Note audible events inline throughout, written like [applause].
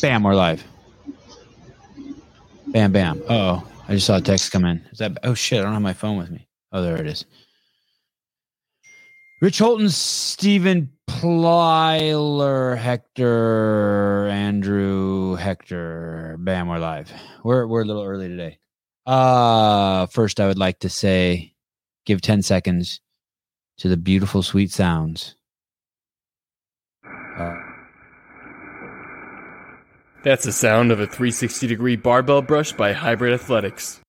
Bam, we're live. Bam, bam. Oh, I just saw a text come in. Is that? Oh shit! I don't have my phone with me. Oh, there it is. Rich Holton, Stephen Plyler, Hector, Andrew, Hector. Bam, we're live. We're we're a little early today. Uh first I would like to say give 10 seconds to the beautiful sweet sounds. Uh, That's the sound of a 360 degree barbell brush by Hybrid Athletics.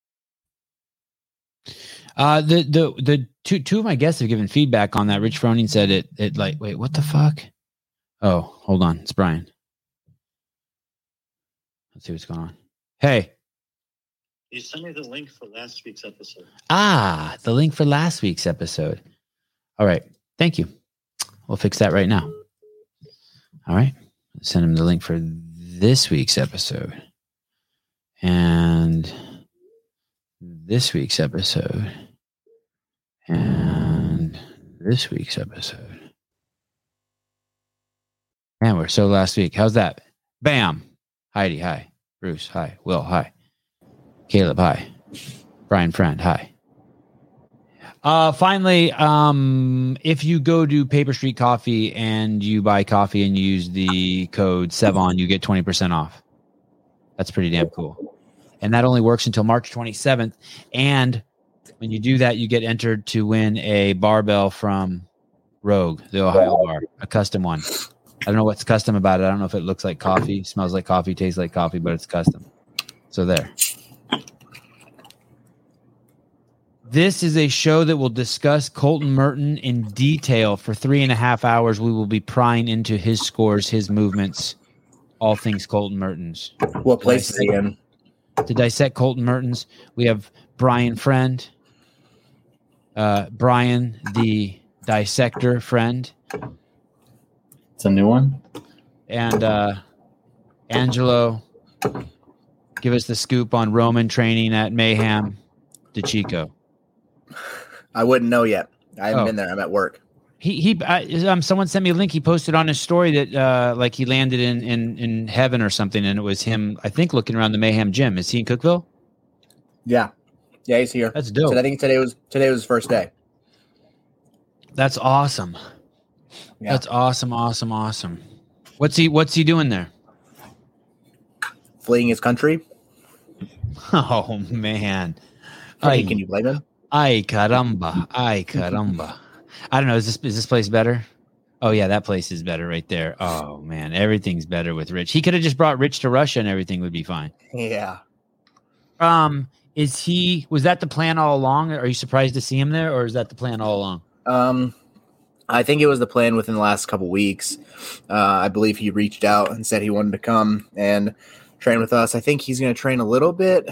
Uh, the the the two two of my guests have given feedback on that. Rich Froning said it it like wait what the fuck? Oh, hold on, it's Brian. Let's see what's going on. Hey, You sent me the link for last week's episode. ah, the link for last week's episode. All right, thank you. We'll fix that right now. All right, send him the link for this week's episode and this week's episode and this week's episode. Man, we're so last week. How's that? Bam. Heidi, hi. Bruce, hi. Will, hi. Caleb, hi. Brian Friend, hi. Uh, finally, um, if you go to Paper Street Coffee and you buy coffee and you use the code Sevan, you get 20% off. That's pretty damn cool. And that only works until March 27th. And when you do that, you get entered to win a barbell from Rogue, the Ohio bar, a custom one. I don't know what's custom about it. I don't know if it looks like coffee, smells like coffee, tastes like coffee, but it's custom. So there. This is a show that will discuss Colten Merton in detail for three and a half hours. We will be prying into his scores, his movements, all things Colten Mertens. What place is he in? To dissect Colten Mertens, we have Brian Friend, uh, Brian the dissector friend, It's a new one. and uh, Angelo. Give us the scoop on Roman training at Mayhem DiCicco. I wouldn't know yet. I haven't Oh. been there. I'm at work. He he. I, um, someone sent me a link. He posted on his story that uh, like he landed in in in heaven or something, and it was him. I think looking around the Mayhem gym. Is he in Cookeville? Yeah, yeah, he's here. That's dope. So I think today was today was his first day. That's awesome. Yeah. That's awesome. Awesome. Awesome. What's he What's he doing there? Fleeing his country. [laughs] Oh man. I Ay, can you blame him? Ay caramba. Ay caramba. I don't know. Is this is this place better? Oh yeah, that place is better right there. Oh man, everything's better with Rich. He could have just brought Rich to Russia and everything would be fine. Yeah. Um, is he was that the plan all along? Are you surprised to see him there, or is that the plan all along? Um, I think it was the plan within the last couple weeks. Uh, I believe he reached out and said he wanted to come and train with us. I think he's going to train a little bit.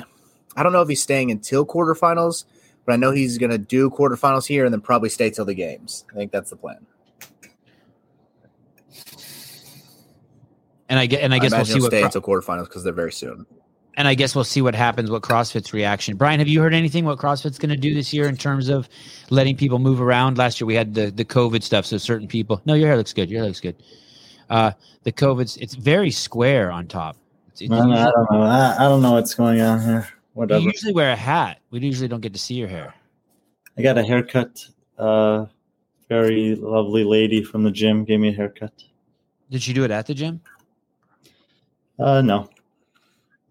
I don't know if he's staying until quarterfinals, but I know he's going to do quarterfinals here and then probably stay till the games. I think that's the plan. And I get and I guess we'll see he'll what stay Cro- until quarterfinals because they're very soon. and I guess we'll see what happens. What CrossFit's reaction? Brian, have you heard anything what CrossFit's going to do this year in terms of letting people move around? Last year we had the the COVID stuff, so certain people. No, your hair looks good. Your hair looks good. Uh, the COVID's it's very square on top. It's, it's I don't know. I don't know. I, I don't know what's going on here. Whatever. you usually wear a hat. We usually don't get to see your hair. I got a haircut. Uh, very lovely lady from the gym gave me a haircut. Did she do it at the gym? Uh, no.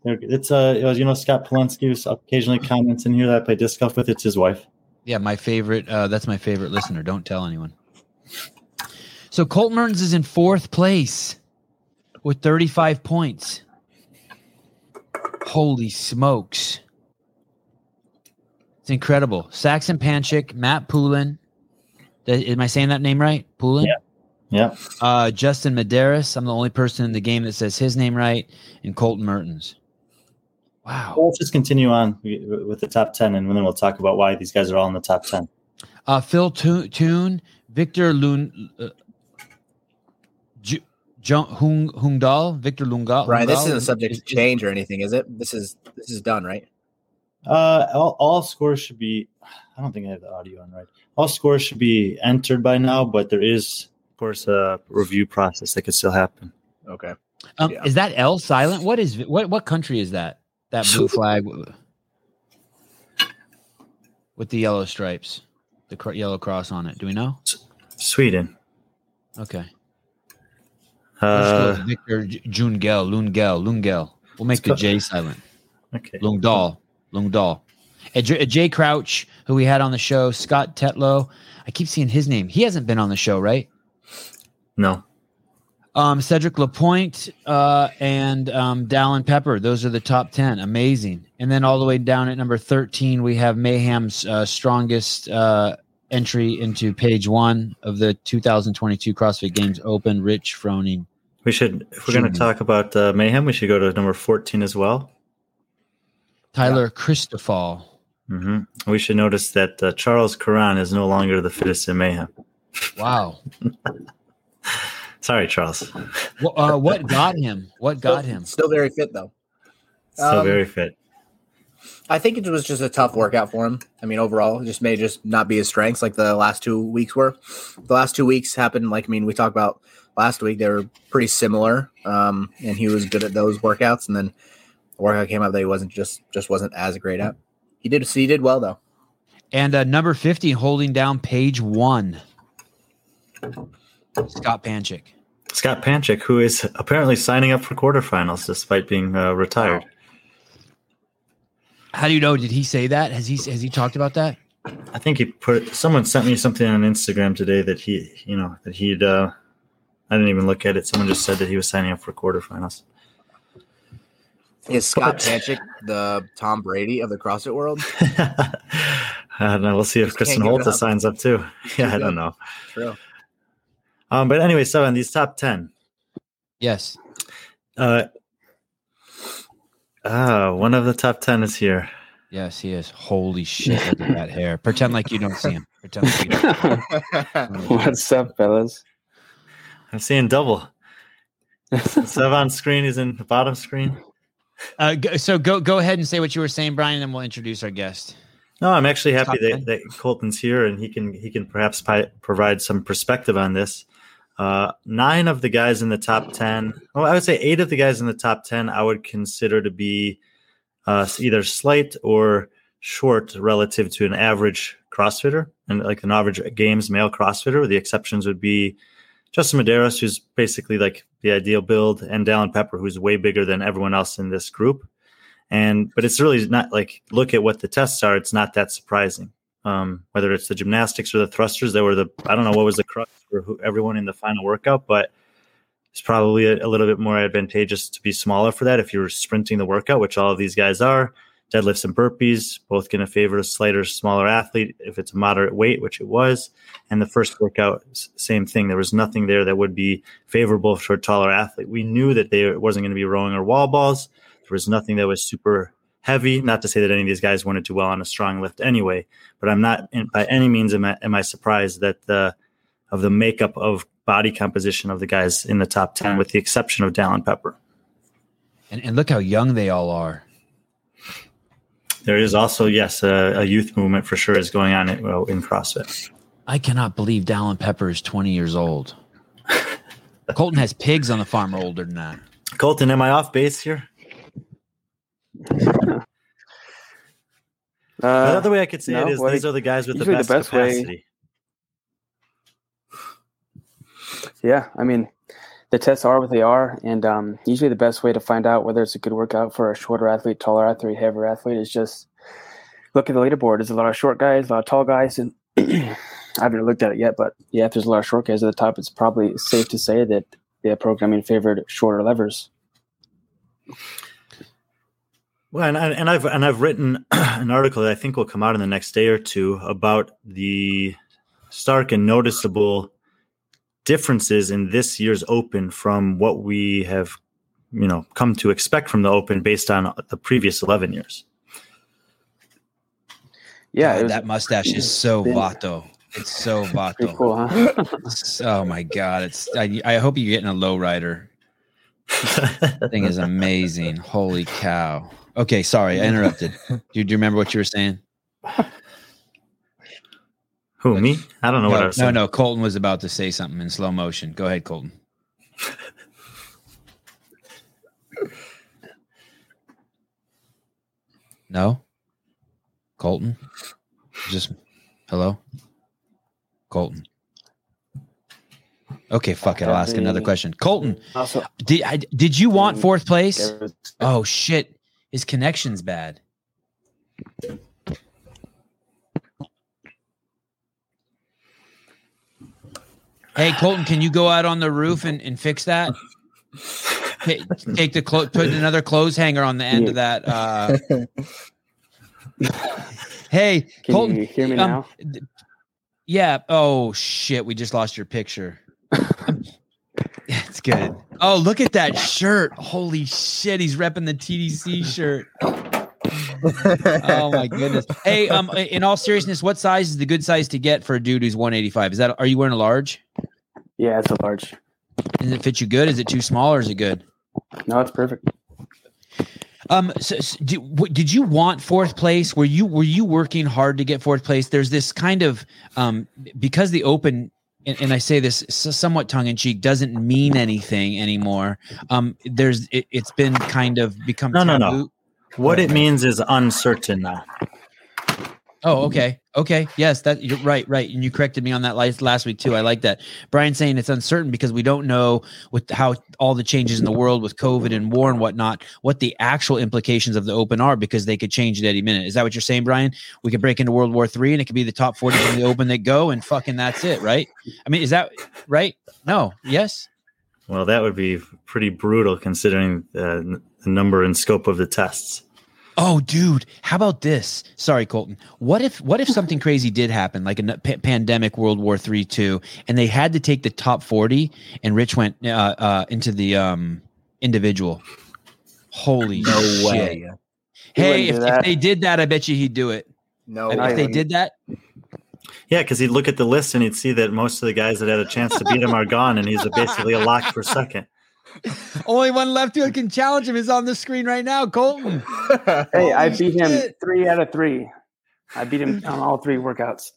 It's uh, it was, you know, Scott Polensky who occasionally comments in here that I play disc golf with. It's his wife. Yeah, my favorite. Uh, that's my favorite listener. Don't tell anyone. So Colt Mertens is in fourth place with 35 points. Holy smokes. It's incredible. Saxon Panchik, Matt Poulin. Am I saying that name right? Poulin? Yeah. Yeah. Uh, Justin Medeiros. I'm the only person in the game that says his name right. And Colten Mertens. Wow. Well, let's just continue on with the top 10 and then we'll talk about why these guys are all in the top 10. Uh, Phil Toon, Toon Victor Lun, uh, Ju- Jo- Hung Hungdal, Victor Lungal. Brian, this isn't a subject to change or anything, is it? This is this is done, right? Uh, all, all scores should be. I don't think I have the audio on right. All scores should be entered by now, but there is, of course, a review process that could still happen. Okay. Um, Yeah. Is that L silent? What is what? What country is that? That blue [laughs] flag with the yellow stripes, the cr- yellow cross on it. Do we know? Sweden. Okay. Let's Uh, go Victor J- Jungel, Lungel, Lungel. We'll make the go- J silent. okay. Lungdal, Lungdal. J- Jay Crouch, who we had on the show, Scott Tetlow. I keep seeing his name. He hasn't been on the show, right? No. Um, Cedric Lapointe uh, and um, Dallin Pepper. Those are the top 10. Amazing. And then all the way down at number 13, we have Mayhem's uh, strongest uh, entry into page one of the 2022 CrossFit Games Open, Rich Froning. We should, if we're going to talk about uh, mayhem, we should go to number 14 as well. Tyler Christophel. hmm We should notice that uh, Charles Curran is no longer the fittest in mayhem. Wow. [laughs] Sorry, Charles. What, uh, what got him? What got Still- him? Still very fit though. Still Um, very fit. I think it was just a tough workout for him. I mean, overall, it just may just not be his strengths like the last two weeks were. The last two weeks happened like I mean, we talked about last week. They were pretty similar, um, and he was good at those workouts. And then the workout came out that he wasn't just just wasn't as great at. He did he did well though. And uh, number 50, holding down page one. Scott Panchik. Scott Panchik, who is apparently signing up for quarterfinals despite being uh, retired. How do you know? Did he say that? Has he has he talked about that? I think he put someone sent me something on Instagram today that he, you know, that he'd. Uh, I didn't even look at it. Someone just said that he was signing up for quarterfinals. Is Scott But- Panchik the Tom Brady of the CrossFit world? [laughs] I don't know. We'll see if Kristen can't Holta up. signs up too. [laughs] [laughs] Yeah, I don't know. True. Um, but anyway, so in these top ten, Yes. uh, ah, one of the top ten is here. Yes, he is. Holy shit! Look at that hair. Pretend like you don't see him. Pretend like you don't. [laughs] What's up, fellas? I'm seeing double. Sev on screen is in the bottom screen. Uh, go, so go go ahead and say what you were saying, Brian, and then we'll introduce our guest. No, I'm actually happy that, that Colten's here and he can he can perhaps pi- provide some perspective on this. Uh, nine of the guys in the top ten, well, I would say eight of the guys in the top ten, I would consider to be uh, either slight or short relative to an average CrossFitter and like an average games male CrossFitter. The exceptions would be Justin Medeiros, who's basically like the ideal build, and Dallin Pepper, who's way bigger than everyone else in this group. And but it's really not like look at what the tests are. It's not that surprising. Um, whether it's the gymnastics or the thrusters, they were the I don't know what was the crux for who, everyone in the final workout, but it's probably a, a little bit more advantageous to be smaller for that if you're sprinting the workout, which all of these guys are. Deadlifts and burpees both going to favor a slighter, smaller athlete if it's a moderate weight, which it was. And the first workout, same thing. There was nothing there that would be favorable for a taller athlete. We knew that they wasn't going to be rowing or wall balls. There was nothing that was super heavy. Not to say that any of these guys wouldn't do well on a strong lift anyway, but I'm not in, by any means am I, am I surprised that the of the makeup of body composition of the guys in the top ten, with the exception of Dallin Pepper. And, and look how young they all are. There is also yes a, a youth movement for sure is going on in, well, in CrossFit. I cannot believe Dallin Pepper is 20 years old. Colten has pigs on the farm older than that. Colten, am I off base here? [laughs] Uh, Another way I could say no, it is well, these are the guys with the usually the best, best way- capacity. yeah, I mean, the tests are what they are, and um, usually the best way to find out whether it's a good workout for a shorter athlete, taller athlete, heavier athlete is just look at the leaderboard. There's a lot of short guys, a lot of tall guys, and [clears throat] I haven't looked at it yet, but yeah, if there's a lot of short guys at the top, it's probably safe to say that the programming favored shorter levers. Well, and, I- and I've and I've written [clears throat] an article that I think will come out in the next day or two about the stark and noticeable differences in this year's Open from what we have, you know, come to expect from the Open based on the previous eleven years. Yeah, God, that mustache is so been- vato. It's so [laughs] pretty vato. cool, huh? It's- [laughs] oh my god! It's I, I hope you're getting a low rider. [laughs] Thing is amazing. Holy cow! Okay, sorry, I [laughs] interrupted. Do you, do you remember what you were saying? Who me? I don't know what I No, was no, saying. no. Colten was about to say something in slow motion. Go ahead, Colten. No. Colten. Just hello. Colten. Okay, fuck it. I'll ask another question. Colten, Also, did I, did you want fourth place? Oh shit, his connection's bad. Hey Colten, can you go out on the roof and, and fix that? Ta- Take the clo- put another clothes hanger on the end of that. Uh, [laughs] hey can Colten, you hear me um, now? th- yeah. Oh shit, we just lost your picture. [laughs] It's good. Oh, look at that shirt. Holy shit, he's repping the TDC shirt. Oh my goodness. Hey, um, in all seriousness, what size is the good size to get for a dude who's 185? Is that are you wearing a large? Yeah, it's a large. Does it fit you good? Is it too small or is it good? No, it's perfect. Um, so, so did, w- did you want fourth place? Were you were you working hard to get fourth place? There's this kind of um because the open and, and I say this somewhat tongue in cheek doesn't mean anything anymore. Um, there's it, it's been kind of become No, no, no. What it means is uncertain now. Oh, okay. Okay. Yes, that you're right, right. And you corrected me on that last last week too. I like that. Brian saying it's uncertain because we don't know with how all the changes in the world with COVID and war and whatnot, what the actual implications of the open are because they could change at any minute. Is that what you're saying, Brian? We could break into World War Three and it could be the top 40 from the open that go and fucking that's it, right? I mean, is that right? No. Yes. Well, that would be pretty brutal considering uh, the number and scope of the tests. Oh, dude, how about this? Sorry, Colton. What if what if something [laughs] crazy did happen, like a n- pa- pandemic, World War Three, two, and they had to take the top forty, and Rich went uh, uh, into the um, individual. Holy No shit. way. Hey, if, if they did that, I bet you he'd do it. No if I they way. wouldn't. did that, Yeah, because he'd look at the list and he'd see that most of the guys that had a chance to beat him are gone, and he's basically a lock for second. Only one left who can challenge him is on the screen right now, Colten. [laughs] Hey, I Holy beat him three out of three. I beat him on all three workouts.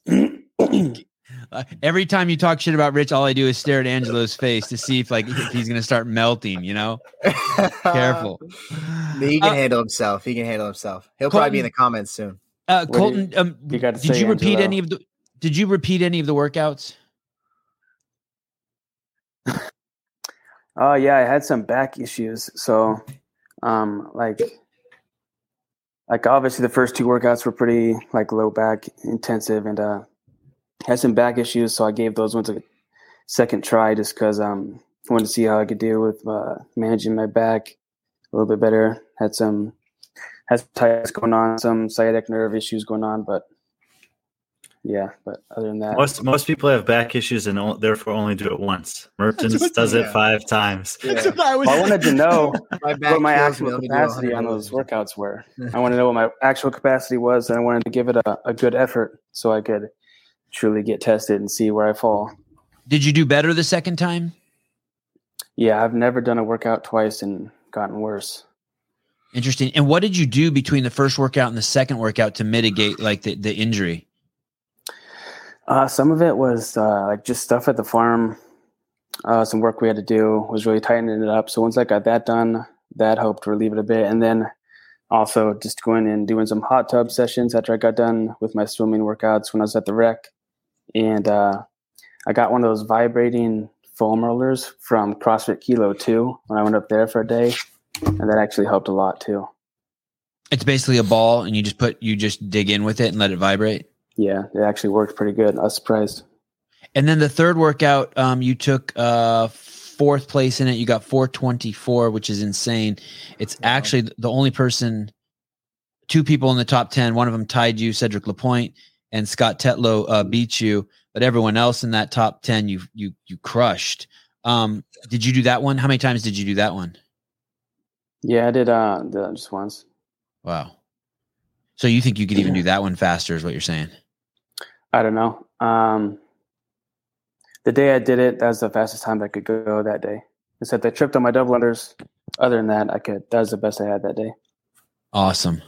Uh, [clears throat] every time you talk shit about Rich, all I do is stare at Angelo's face to see if like if he's gonna start melting. You know, careful. [laughs] he can Uh, handle himself. He can handle himself. He'll probably be in the comments soon. Uh, What do Colten, um, you got to did say, you repeat Angelo? any of the? Did you repeat any of the workouts? [laughs] Oh yeah, I had some back issues. So, um, like, like obviously the first two workouts were pretty like low back intensive, and uh, had some back issues. So I gave those ones a second try just because um, I wanted to see how I could deal with uh, managing my back a little bit better. Had some had tightness going on, some sciatic nerve issues going on, but yeah. But other than that, Most most people have back issues and o- therefore only do it once. Mertens what- does it yeah. five times. That's what I was. I wanted to know [laughs] My back what my actual Let me do capacity on those workouts were. [laughs] I want to know what my actual capacity was, and I wanted to give it a, a good effort so I could truly get tested and see where I fall. Did you do better the second time? Yeah, I've never done a workout twice and gotten worse. Interesting. And what did you do between the first workout and the second workout to mitigate like the, the injury? Uh, some of it was uh, like just stuff at the farm. Uh, some work we had to do was really tightening it up. So once I got that done, that helped relieve it a bit. And then also just going and doing some hot tub sessions after I got done with my swimming workouts when I was at the rec. And uh, I got one of those vibrating foam rollers from CrossFit Kilo 2 when I went up there for a day. And that actually helped a lot too. It's basically a ball, and you just put you just dig in with it and let it vibrate. Yeah, it actually worked pretty good. I was surprised. And then the third workout, um, you took uh fourth place in it. You got 424, which is insane. It's Wow. actually the only person, two people in the top 10. One of them tied you, Cedric Lapointe, and Scott Tetlow uh, beat you. But everyone else in that top 10, you you you crushed. Um, did you do that one? How many times did you do that one? Yeah, I did uh, did that just once. Wow. So you think you could even do that one faster? Is what you're saying? I don't know. Um, the day I did it, that was the fastest time I could go that day. Except I tripped on my double unders. Other than that, I could. That was the best I had that day. Awesome.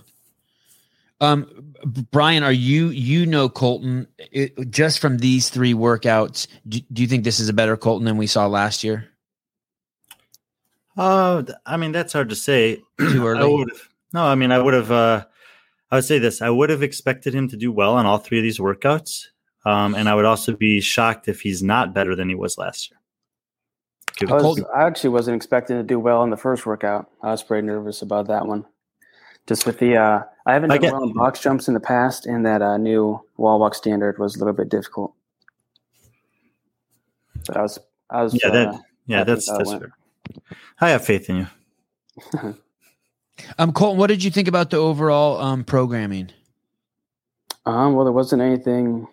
Um, Brian, are you you know Colten it, just from these three workouts? Do, do you think this is a better Colten than we saw last year? Uh, I mean, that's hard to say. Too [clears throat] early. would no, I mean, I would have. Uh, I would say this: I would have expected him to do well on all three of these workouts, um, and I would also be shocked if he's not better than he was last year. I, was, I actually wasn't expecting to do well in the first workout. I was pretty nervous about that one. Just with the, uh, I haven't I done get- well box jumps in the past, and that uh, new wall walk standard was a little bit difficult. But I was, I was, Yeah, uh, that- yeah, that's that's went. fair. I have faith in you. [laughs] Um, Colten, what did you think about the overall um programming? Um, well, there wasn't anything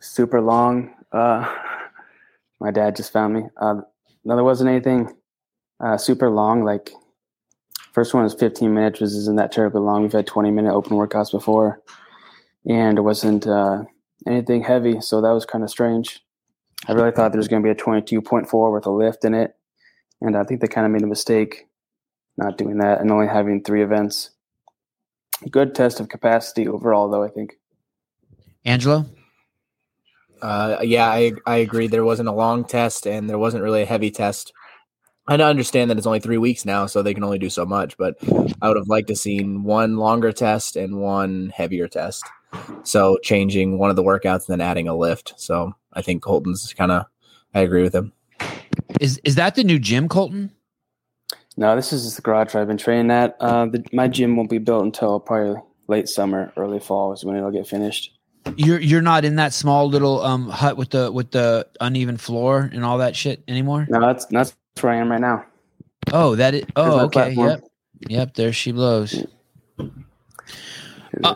super long. Uh, [laughs] my dad just found me. Uh, no, there wasn't anything uh, super long. Like first one was 15 minutes, which isn't that terribly long. We've had 20 minute open workouts before, and it wasn't uh, anything heavy, so that was kind of strange. I really thought there was going to be a 22.4 with a lift in it, and I think they kind of made a mistake not doing that and only having three events good test of capacity overall, though. I think. Angelo? Uh, yeah, I I agree. There wasn't a long test, and there wasn't really a heavy test. I understand that it's only three weeks now, so they can only do so much. But I would have liked to seen one longer test and one heavier test. So changing one of the workouts and then adding a lift. So I think Colten's kind of. I agree with him. Is is that the new gym, Colten? No, this is the garage I've been training at. Uh, the, my gym won't be built until probably late summer, early fall is when it'll get finished. You're you're not in that small little um hut with the with the uneven floor and all that shit anymore? No, that's that's where I am right now. Oh, that is oh okay. platform. Yep. Yep, there she blows. Uh.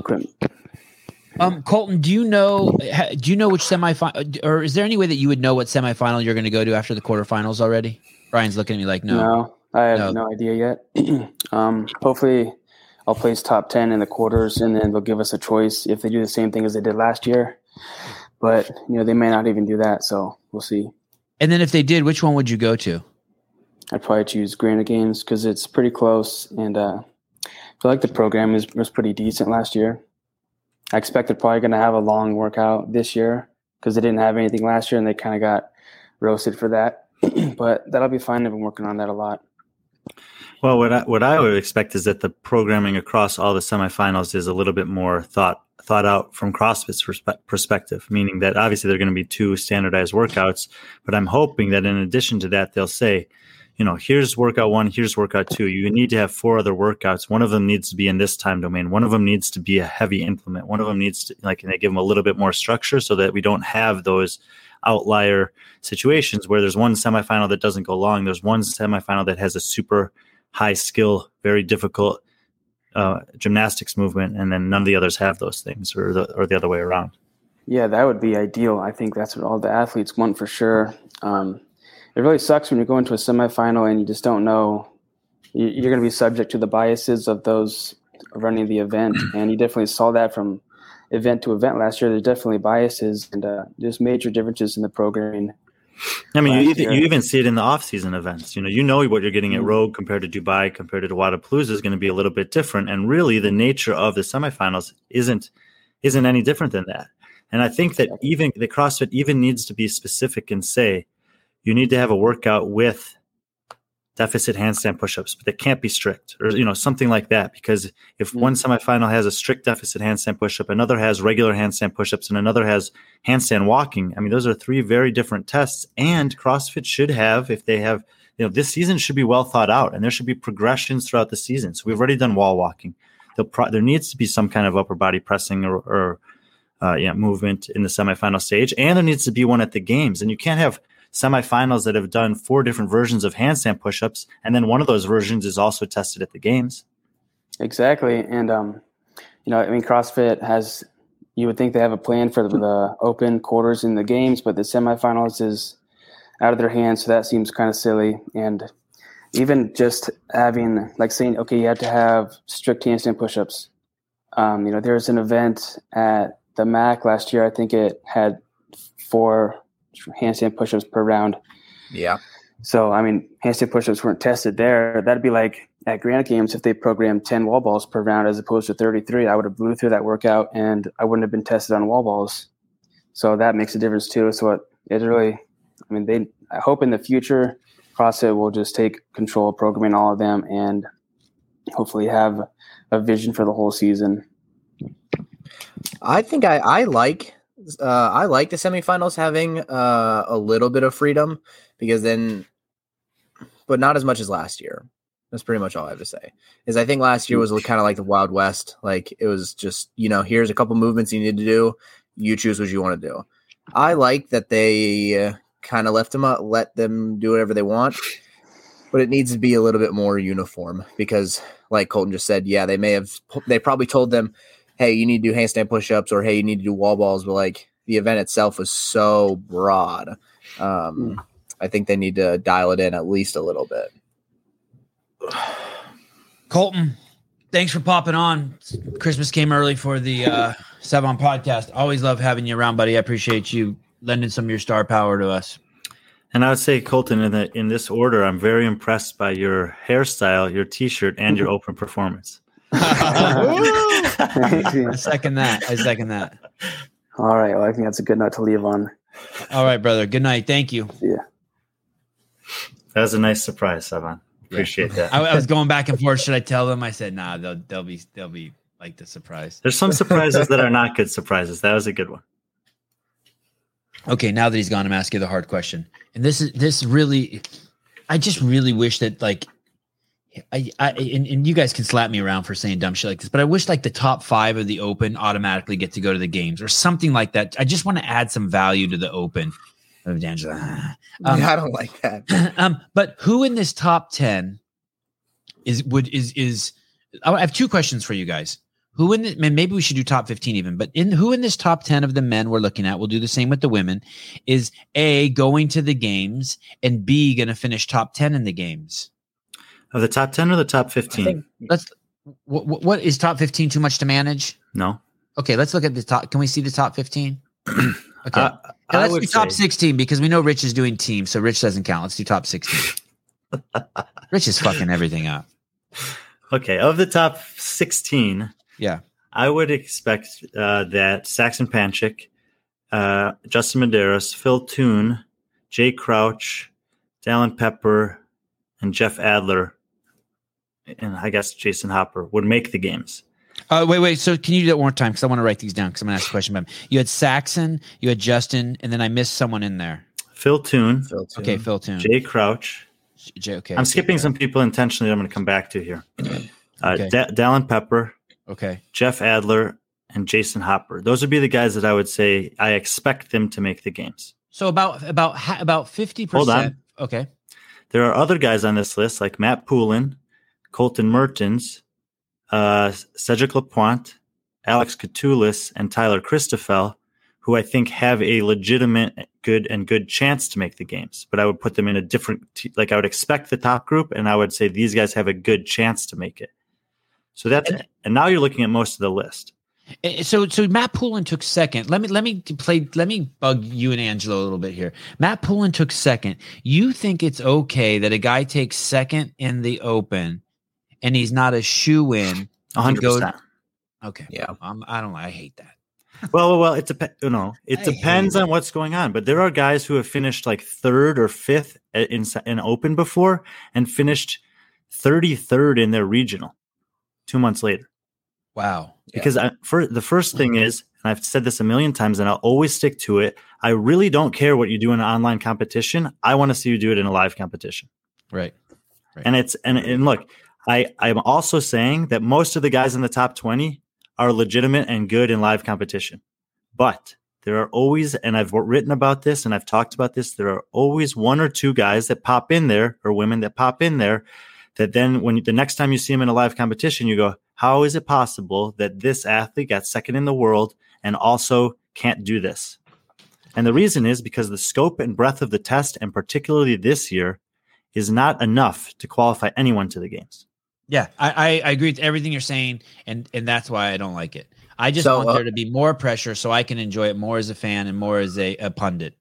Um, Colten, do you know do you know which semifinal or is there any way that you would know what semifinal you're going to go to after the quarterfinals already? Brian's looking at me like no. No, I have No. no, idea yet. [clears throat] um, hopefully, I'll place top ten in the quarters, and then they'll give us a choice if they do the same thing as they did last year. But you know, they may not even do that, so we'll see. And then if they did, which one would you go to? I'd probably choose Granite Games because it's pretty close, and uh, I feel like the program is, was pretty decent last year. I expect they're probably going to have a long workout this year because they didn't have anything last year, and they kind of got roasted for that. [clears throat] but that'll be fine. I've been working on that a lot. Well, what I, what I would expect is that the programming across all the semifinals is a little bit more thought thought out from CrossFit's perspe- perspective, meaning that obviously there are going to be two standardized workouts, but I'm hoping that in addition to that, they'll say, you know, here's workout one, here's workout two. You need to have four other workouts. One of them needs to be in this time domain. One of them needs to be a heavy implement. One of them needs to like, and they give them a little bit more structure so that we don't have those outlier situations where there's one semifinal that doesn't go long. There's one semifinal that has a super high skill, very difficult uh, gymnastics movement, and then none of the others have those things, or the or the other way around. Yeah, that would be ideal. I think that's what all the athletes want for sure. Um, it really sucks when you go into a semifinal and you just don't know. you- You're going to be subject to the biases of those running the event, [clears throat] and you definitely saw that from event to event last year. There's definitely biases and uh, there's major differences in the programming. I mean, you even, you even see it in the off-season events. You know, you know what you're getting at Mhm. Rogue compared to Dubai, compared to Wadapalooza is going to be a little bit different. And really, the nature of the semifinals isn't isn't any different than that. And I think that even the CrossFit even needs to be specific and say you need to have a workout with deficit handstand push-ups, but that can't be strict, or you know something like that. Because if one semifinal has a strict deficit handstand push-up, another has regular handstand push-ups, and another has handstand walking, I mean those are three very different tests. And CrossFit should have, if they have, you know, this season should be well thought out, and there should be progressions throughout the season. So we've already done wall walking. Pro- there needs to be some kind of upper body pressing or, or uh, yeah, movement in the semifinal stage, and there needs to be one at the games. And you can't have semifinals that have done four different versions of handstand push-ups, and then one of those versions is also tested at the games. Exactly, and um, you know, I mean, CrossFit has. You would think they have a plan for the, the open quarters in the games, but the semifinals is out of their hands, so that seems kind of silly. And even just having, like, saying, okay, you have to have strict handstand push-ups. Um, you know, there's an event at the MACC last year. I think it had four handstand push-ups per round. Yeah. So, I mean, handstand push-ups weren't tested there. That'd be like at Granite Games if they programmed 10 wall balls per round as opposed to 33. I would have blew through that workout and I wouldn't have been tested on wall balls. So that makes a difference too. So it, it really, I mean, they, I hope in the future CrossFit will just take control of programming all of them and hopefully have a vision for the whole season. I think I, I like uh, I like the semifinals having uh, a little bit of freedom because then, but not as much as last year. That's pretty much all I have to say. Is I think last year was kind of like the Wild West. Like it was just you know here's a couple movements you need to do. You choose what you want to do. I like that they uh, kind of left them up, let them do whatever they want, but it needs to be a little bit more uniform because, like Colten just said, yeah, they may have they probably told them, hey, you need to do handstand push-ups or hey, you need to do wall balls, but like the event itself was so broad. Um, I think they need to dial it in at least a little bit. [sighs] Colten, thanks for popping on. Christmas came early for the uh, Sevan podcast. Always love having you around, buddy. I appreciate you lending some of your star power to us. And I would say, Colten, in the in this order, I'm very impressed by your hairstyle, your T-shirt, and your [laughs] open performance. [laughs] [laughs] I second that. I second that. All right. Well, I think that's a good note to leave on. All right, brother. Good night. Thank you. Yeah. That was a nice surprise, Sevan. Appreciate that. I, I was going back and forth. Should I tell them? I said, nah, they'll they'll be they'll be like the surprise. There's some surprises that are not good surprises. That was a good one. Okay, now that he's gone, I'm asking the hard question. And this is this really I just really wish that like I, I and, and you guys can slap me around for saying dumb shit like this, but I wish like the top five of the open automatically get to go to the games or something like that. I just want to add some value to the open. Of D'Angelo. [laughs] Um, yeah, I don't like that. [laughs] um, but who in this top 10 is would is is I have two questions for you guys. Who in the maybe we should do top 15 even, but in who in this top 10 of the men we're looking at, we'll do the same with the women, is A going to the games and B gonna finish top 10 in the games. Of the top 10 or the top 15? Let's what, what is top 15 too much to manage? No. Okay, let's look at the top. Can we see the top 15? [clears throat] Okay. Uh, Now, let's do top say- 16 because we know Rich is doing team, so Rich doesn't count. Let's do top 16. [laughs] Rich is fucking everything up. Okay, of the top 16, Yeah. I would expect uh, that Saxon Panchik, uh, Justin Medeiros, Phil Toon, Jay Crouch, Dallin Pepper, and Jeff Adler, and I guess Jason Hopper would make the games. Uh, wait, wait. So can you do that one more time? Because I want to write these down because I'm going to ask a question about them. You had Saxon, you had Justin, and then I missed someone in there. Phil Toon, Phil, too. Okay, Phil Toon. Jay Crouch. J- okay. I'm skipping some people intentionally. I'm going to come back to here. Uh, Okay. Da- Dallin Pepper, Okay. Jeff Adler, and Jason Hopper. Those would be the guys that I would say I expect them to make the games. So about about about fifty percent. Hold percent. on. Okay. There are other guys on this list like Matt Poulin, Colten Mertens, uh, Cedric Lapointe, Alex Kotoulas, and Tyler Christophel, who I think have a legitimate good and good chance to make the games. But I would put them in a different, t- like I would expect the top group, and I would say these guys have a good chance to make it. So that's and now you're looking at most of the list. Eh, So so Matt Poulin took second. Let me let me play. Let me bug you and Angelo a little bit here. Matt Poulin took second. You think it's okay that a guy takes second in the Open, and he's not a shoe in? 100. go- percent Okay. Yeah. Um, I don't. I hate that. [laughs] Well, well, well, it depends. You know, it I depends on what's going on. But there are guys who have finished like third or fifth in in open before and finished thirty third in their regional two months later. Wow. Because I, for the first thing is, and I've said this a million times, and I'll always stick to it. I really don't care what you do in an online competition. I want to see you do it in a live competition. Right. And it's and and look, I I'm also saying that most of the guys in the top 20 are legitimate and good in live competition. But there are always and I've written about this and I've talked about this, there are always one or two guys that pop in there or women that pop in there that then when the next time you see them in a live competition you go, how is it possible that this athlete got second in the world and also can't do this? And the reason is because the scope and breadth of the test and particularly this year is not enough to qualify anyone to the games. Yeah, I, I, I agree with everything you're saying, and and that's why I don't like it. I just So, want uh, there to be more pressure so I can enjoy it more as a fan and more as a, a pundit.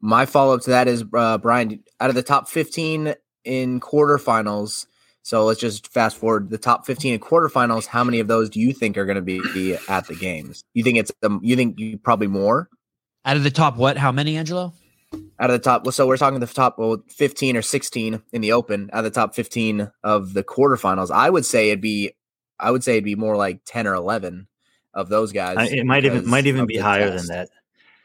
My follow up to that is uh, Brian. Out of the top 15 in quarterfinals, so let's just fast forward the top 15 in quarterfinals. How many of those do you think are going to be, at the games? You think it's um, you think you probably more? Out of the top, what? How many, Angelo? Out of the top. So we're talking the top well, 15 or 16 in the open out of the top 15 of the quarterfinals. I would say it'd be, I would say it'd be more like 10 or 11 of those guys. I, it might even might even be higher test. than that.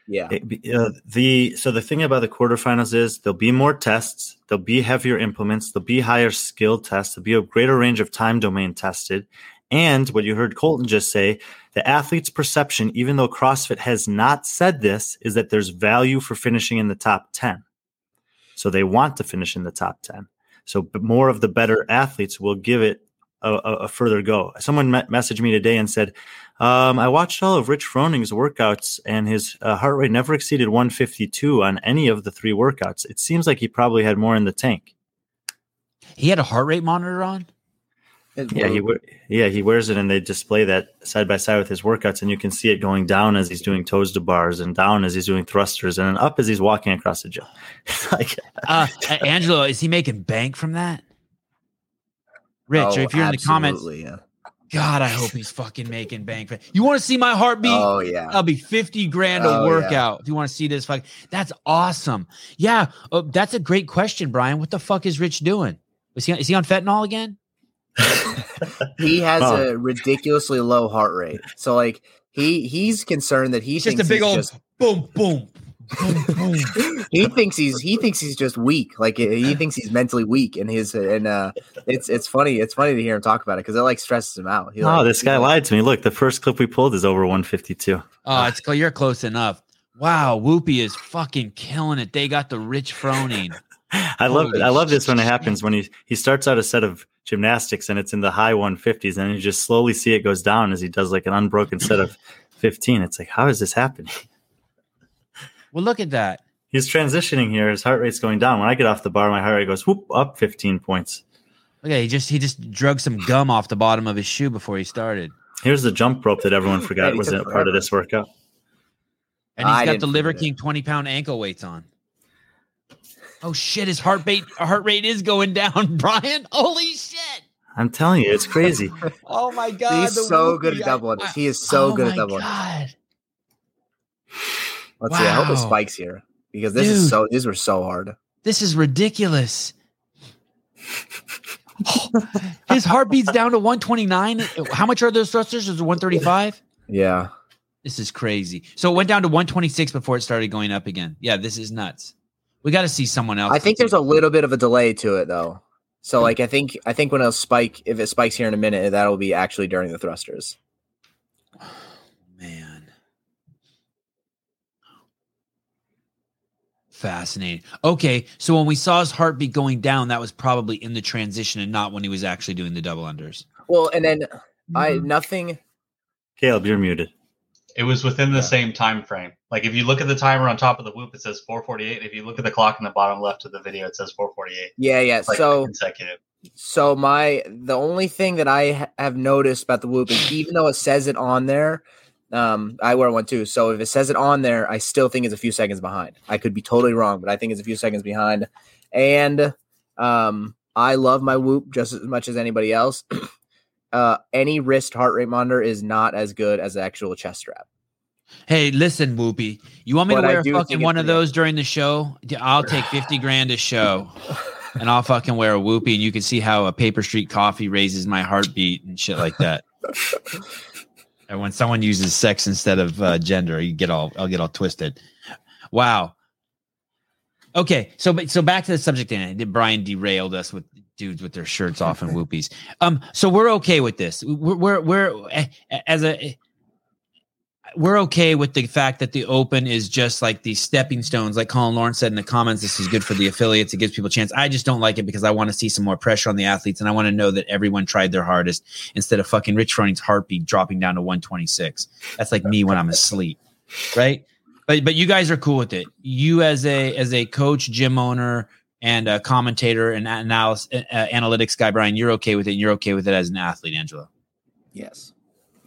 Yeah. It uh, the so the thing about the quarterfinals is there'll be more tests, there'll be heavier implements, there'll be higher skill tests, there'll be a greater range of time domain tested, and what you heard Colten just say, the athlete's perception, even though CrossFit has not said this, is that there's value for finishing in the top ten. So they want to finish in the top ten. So more of the better athletes will give it a, a, further go. Someone me- messaged me today and said, um, I watched all of Rich Froning's workouts, and his uh, heart rate never exceeded 152 on any of the three workouts. It seems like he probably had more in the tank. He had a heart rate monitor on. Yeah, he yeah he wears it, and they display that side by side with his workouts, and you can see it going down as he's doing toes to bars, and down as he's doing thrusters, and then up as he's walking across the gym. [laughs] Like Uh, Angelo, is he making bank from that? Rich, Oh, if you're in the comments, absolutely, Yeah. God, I hope he's fucking making bank. You want to see my heartbeat? Oh yeah. That'll be 50 grand a Oh, yeah. workout if you want to see this. Fuck, that's awesome. Yeah, uh, that's a great question, Brian. What the fuck is Rich doing? Is he, is he on fentanyl again? [laughs] he has Oh. a ridiculously low heart rate. So like he he's concerned that he He's just a thinks big he's old just boom, boom, boom, boom. [laughs] he thinks he's he thinks he's just weak. Like he thinks he's mentally weak, and his and uh, it's it's funny. It's funny to hear him talk about it because it like stresses him out. He, oh, like, this guy like- lied to me. Look, the first clip we pulled is over 152. Oh, it's you're close enough. Wow, Whoopi is fucking killing it. They got the Rich Froning. [laughs] I love it. I love this when it happens when he he starts out a set of gymnastics and it's in the high 150s and you just slowly see it goes down as he does like an unbroken set of 15. It's like how is this happening? [laughs] Well, look at that. He's transitioning here. His heart rate's going down. When I get off the bar, my heart rate goes whoop up 15 points. okay he just he just drug some gum off the bottom of his shoe before he started, Here's the jump rope that everyone [laughs] forgot he was took a part of this workout. and he's I got the Liver. King 20 pound ankle weights on. Oh shit, his heart rate heart rate is going down, [laughs] Brian. Holy shit. I'm telling you, it's crazy. [laughs] Oh my god. He's the so good at double I- unders. He is so oh good my at double unders. God. Let's see. I hope it spikes here because this Dude. is so. These were so hard. This is ridiculous. [laughs] His heartbeat's down to 129. How much are those thrusters? Is it 135? Yeah. This is crazy. So it went down to 126 before it started going up again. Yeah, this is nuts. We got to see someone else. I think there's a little bit of a delay to it though. So like I think I think when it'll spike, if it spikes here in a minute, that'll be actually during the thrusters. [sighs] man. Fascinating. Okay, so when we saw his heartbeat going down, that was probably in the transition and not when he was actually doing the double unders. Well, and then I Mm-hmm. nothing. Caleb, you're muted. It was within the Yeah. same time frame. Like if you look at the timer on top of the whoop, it says 448. If you look at the clock in the bottom left of the video, it says 448. Yeah, yeah. Like so consecutive. So my the only thing that I ha- have noticed about the whoop is even though it says it on there, um, I wear one too. So if it says it on there, I still think it's a few seconds behind. I could be totally wrong, but I think it's a few seconds behind. And um, I love my whoop just as much as anybody else. [clears throat] uh, any wrist heart rate monitor is not as good as the actual chest strap. Hey, listen, Whoopi. You want me But to wear fucking one of those during the show? I'll take 50 [laughs] grand a show and I'll fucking wear a Whoopi and you can see how a paper street coffee raises my heartbeat and shit like that. [laughs] and when someone uses sex instead of uh, gender, you get all I'll get all twisted. Wow. Okay, so so back to the subject and Brian derailed us with dudes with their shirts off and whoopies. Um, so we're okay with this. We're we're, we're eh, as a we're okay with the fact that the open is just like these stepping stones, like Colin Lawrence said in the comments. This is good for the affiliates. It gives people a chance. I just don't like it because I want to see some more pressure on the athletes, and I want to know that everyone tried their hardest instead of fucking Rich Froning's heartbeat dropping down to 126. That's like me when I'm asleep, right? But but you guys are cool with it. You as a as a coach, gym owner, and a commentator and analysis, uh, analytics guy, Brian, you're okay with it. And you're okay with it as an athlete, Angelo. Yes.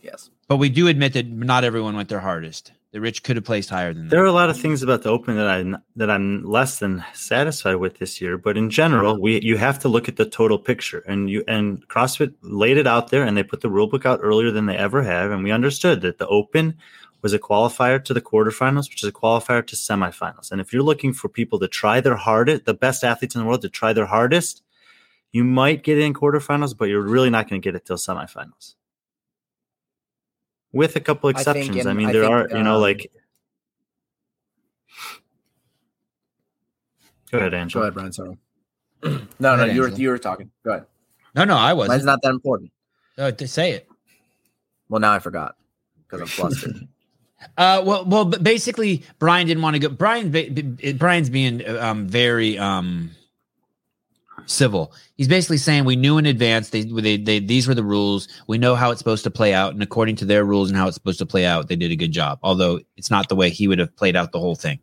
Yes. But we do admit that not everyone went their hardest. The Rich could have placed higher than that. There are a lot of things about the Open that I that I'm less than satisfied with this year, but in general, we you have to look at the total picture, and you and CrossFit laid it out there, and they put the rule book out earlier than they ever have, and we understood that the Open was a qualifier to the quarterfinals, which is a qualifier to semifinals. And if you're looking for people to try their hardest, the best athletes in the world to try their hardest, you might get it in quarterfinals, but you're really not going to get it till semifinals. With a couple I think exceptions. I, in- mean, I there think, are, you know, um, like. Go ahead, Angela. Go ahead, Brian. Sorry. no, no, ahead, you were Angela. you were talking. Go ahead. No, no, I wasn't. not that important. Uh, to say it. Well, now I forgot because I'm flustered. [laughs] Uh, well, well, but basically, Brian didn't want to go. Brian, Brian's being um very um civil. He's basically saying we knew in advance they, they they these were the rules. We know how it's supposed to play out, and according to their rules and how it's supposed to play out, they did a good job. Although it's not the way he would have played out the whole thing,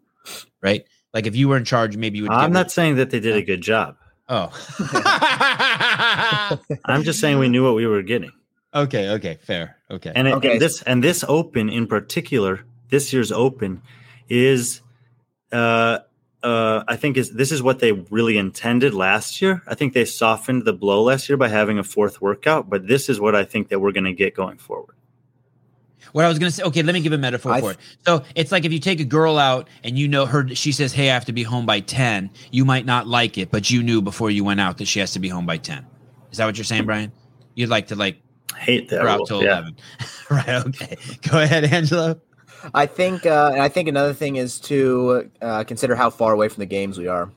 right? Like if you were in charge, maybe you would. I'm not rid- saying that they did a good job. Oh. [laughs] I'm just saying we knew what we were getting. Okay. Okay. Fair. Okay. And, it- Okay. and this and this open in particular, this year's open is uh uh I think is this is what they really intended last year. I think they softened the blow last year by having a fourth workout, but this is what I think that we're going to get going forward. What I was gonna say, okay, let me give a metaphor I for it. So it's like if you take a girl out and you know her, she says, "Hey, I have to be home by 10. You might not like it, but you knew before you went out that she has to be home by ten. Is that what you're saying, Brian? You'd like to like I hate that. her out rule. Yeah. eleven, [laughs] right? Okay, go ahead, Angelo. I think, uh, and I think another thing is to uh, consider how far away from the games we are.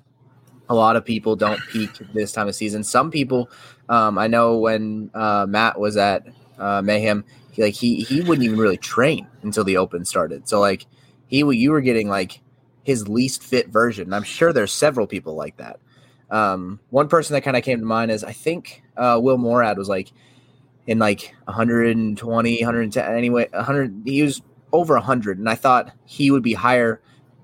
A lot of people don't peak this time of season. Some people, um, I know when uh, Matt was at uh, Mayhem, he, like he he wouldn't even really train until the Open started. So like he you were getting like his least fit version. And I'm sure there's several people like that. Um, one person that kind of came to mind is I think uh, Will Moorad was like in like 120, 110 anyway, 100. He was over 100 and i thought he would be higher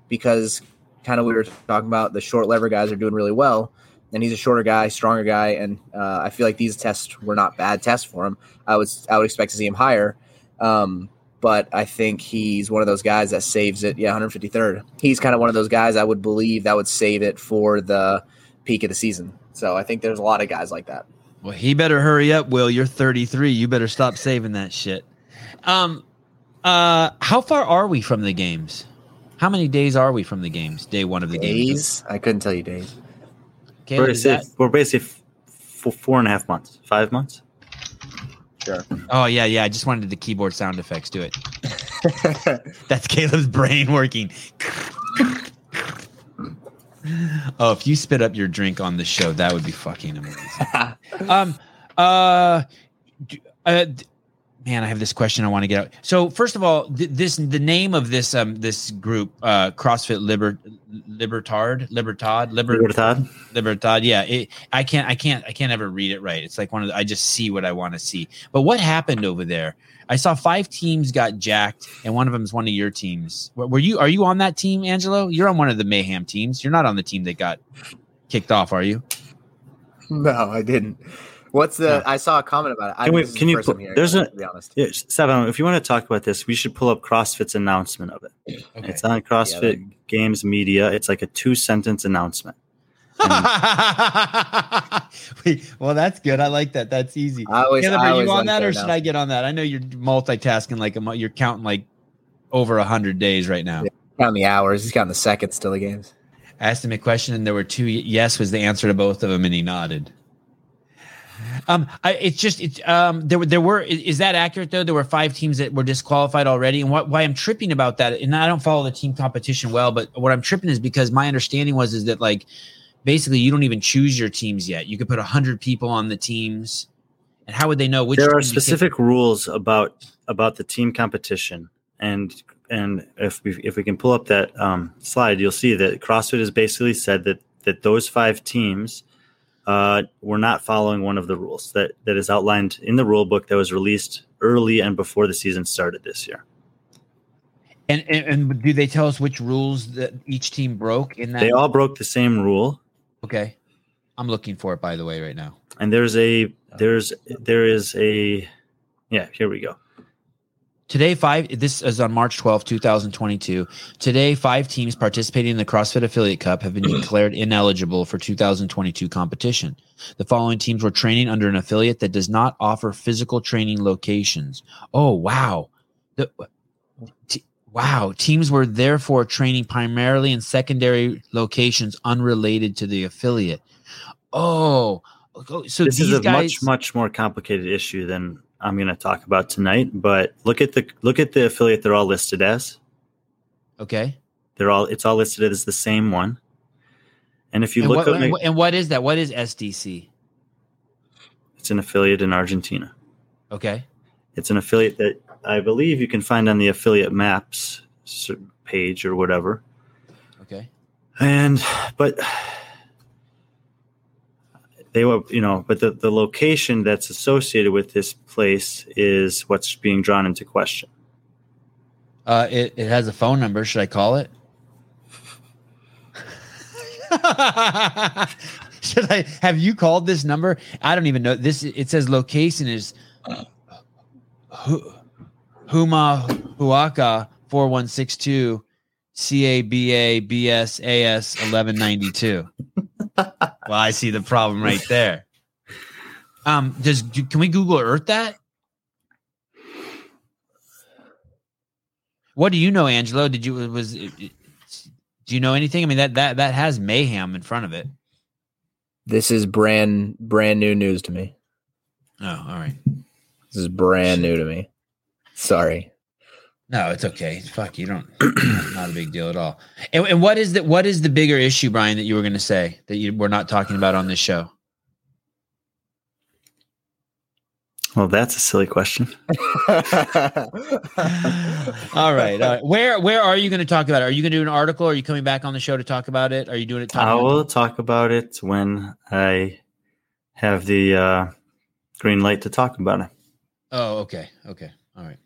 because kind of we were talking about the short lever guys are doing really well and he's a shorter guy stronger guy and uh, i feel like these tests were not bad tests for him. I would i would expect to see him higher um, but i think he's one of those guys that saves it. Yeah 153rd he's kind of one of those guys i would believe that would save it for the peak of the season. So i think there's a lot of guys like that Well, he better hurry up, Will. You're 33. You better stop saving that shit. Um, uh, how far are we from the games? How many days are we from the games? Day one of the games. days i couldn't tell you days Caleb, We're, is that- basically, we're basically f- f- four and a half months, five months. sure oh yeah, yeah. I just wanted the keyboard sound effects. Do it. [laughs] That's Caleb's brain working. [laughs] oh, if you spit up your drink on the show, that would be fucking amazing. [laughs] um, uh, uh, man, I have this question I want to get out. So, first of all, th- this the name of this um this group, uh, CrossFit Liber Libertard Libertad Liber Libertad. Libertad. Yeah, it, I can't, I can't, I can't ever read it right. It's like one of the, I just see what I want to see. But what happened over there? I saw five teams got jacked, and one of them is one of your teams. Were, were you? Are you on that team, Angelo? You're on one of the Mayhem teams. You're not on the team that got kicked off, are you? No, I didn't. What's the? I saw a comment about it. I, Can we- can you first put- I'm there's a- it, to be honest. Yeah, Stefan, if you want to talk about this, we should pull up CrossFit's announcement of it. It's on CrossFit Games Media. It's like a two sentence announcement. [laughs] Wait, well, that's good. I like that. That's easy. I always, Caleb, are you on that, or should I get on that? I know you're multitasking like a, you're counting like over a hundred days right now. Yeah. counting the hours. He's counting the seconds till the games. I asked him a question, and there were two yes was the answer to both of them, and he nodded. Um, I, it's just it's um there were there were is, is that accurate though? There were five teams that were disqualified already, and what why I'm tripping about that, and I don't follow the team competition well, but what I'm tripping is because my understanding was is that like basically you don't even choose your teams yet. You could put hundred people on the teams, and how would they know which? there are specific rules about about the team competition and and if we if we can pull up that um, slide you'll see that crossfit has basically said that that those five teams uh, were not following one of the rules that that is outlined in the rule book that was released early and before the season started this year And, and and do they tell us which rules that each team broke in that? they all broke the same rule okay, I'm looking for it by the way right now. and there's a there's there is a yeah here we go Today, five. This is on March twelfth, 2022. Today, five teams participating in the CrossFit Affiliate Cup have been [clears throat] declared ineligible for 2022 competition. The following teams were training under an affiliate that does not offer physical training locations. Oh, wow. The, t- Wow. Teams were therefore training primarily in secondary locations unrelated to the affiliate. Oh, so this is a guys. much much more complicated issue than I'm going to talk about tonight. But look at the look at the affiliate they're all listed as. okay. They're all it's all listed as the same one. And if you And look what, at and and what is that? What is SDC? it's an affiliate in Argentina. Okay. It's an affiliate that I believe you can find on the affiliate maps page or whatever. Okay. And but they were, you know, but the, the location that's associated with this place is what's being drawn into question. Uh, it, it has a phone number. Should I call it? [laughs] Should I have you called this number? I don't even know. This it says location is Hu- Huma Huaka 4162 CABABSAS 1192. [laughs] well, I see the problem right there. Um, does do- can we Google Earth that? What do you know, Angelo? Did you was it- it- do you know anything? I mean that that that has mayhem in front of it. This is brand brand new news to me. Oh, all right. This is brand new to me. Sorry. No, it's okay. Fuck, you don't. [clears throat] not a big deal at all. And, and what is the what is the bigger issue, Brian, that you were going to say that you we're not talking about on this show? Well, that's a silly question. [laughs] all right, all right. Where where are you going to talk about it? Are you going to do an article? Are you coming back on the show to talk about it? Are you doing it? I talking will talk about it when I have the uh, green light to talk about it. Oh, okay. Okay. All right.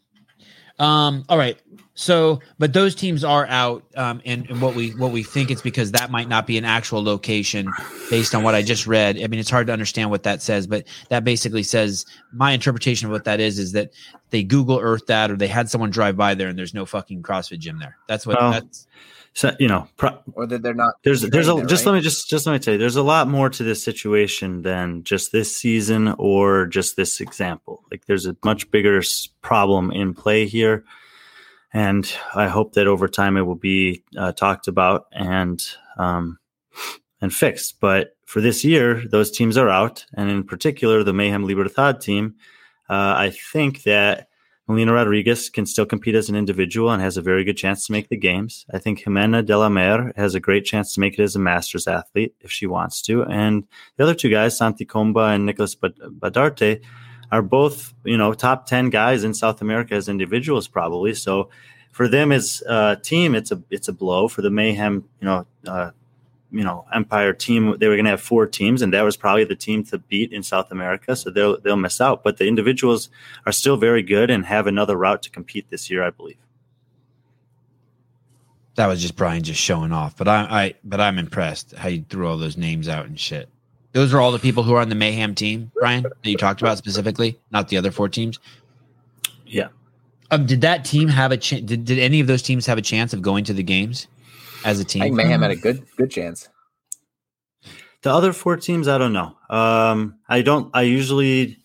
Um, all right. So, but those teams are out, um, and, and what we what we think it's because that might not be an actual location based on what I just read. I mean, it's hard to understand what that says, but that basically says my interpretation of what that is is that they Google Earth that, or they had someone drive by there, and there's no fucking CrossFit gym there. That's what. Well, that's So you know, pro- or that they're not. there's there's a just right? let me just just let me tell you, there's a lot more to this situation than just this season or just this example. Like there's a much bigger problem in play here, and I hope that over time it will be uh, talked about and um, and fixed. But for this year, those teams are out, and in particular, the Mayhem Libertad team. Uh, I think that Melina Rodriguez can still compete as an individual and has a very good chance to make the games. I think Jimena de la Mer has a great chance to make it as a masters athlete if she wants to. And the other two guys, Santi Comba and Nicholas Bad- Badarte, are both, you know, top 10 guys in South America as individuals, probably. So for them as a team, it's a, it's a blow. For the Mayhem, you know, uh, you know, Empire team, they were going to have four teams, and that was probably the team to beat in South America. So they'll they'll miss out. But the individuals are still very good and have another route to compete this year, I believe. that was just Brian just showing off. But I, I but I'm impressed how you threw all those names out and shit. Those are all the people who are on the Mayhem team, Brian, that you talked about specifically, not the other four teams. Yeah. Um, did that team have a chance? Did, did any of those teams have a chance of going to the games as a I think team? Mayhem had a good good chance. The other four teams, I don't know. Um, I don't. I usually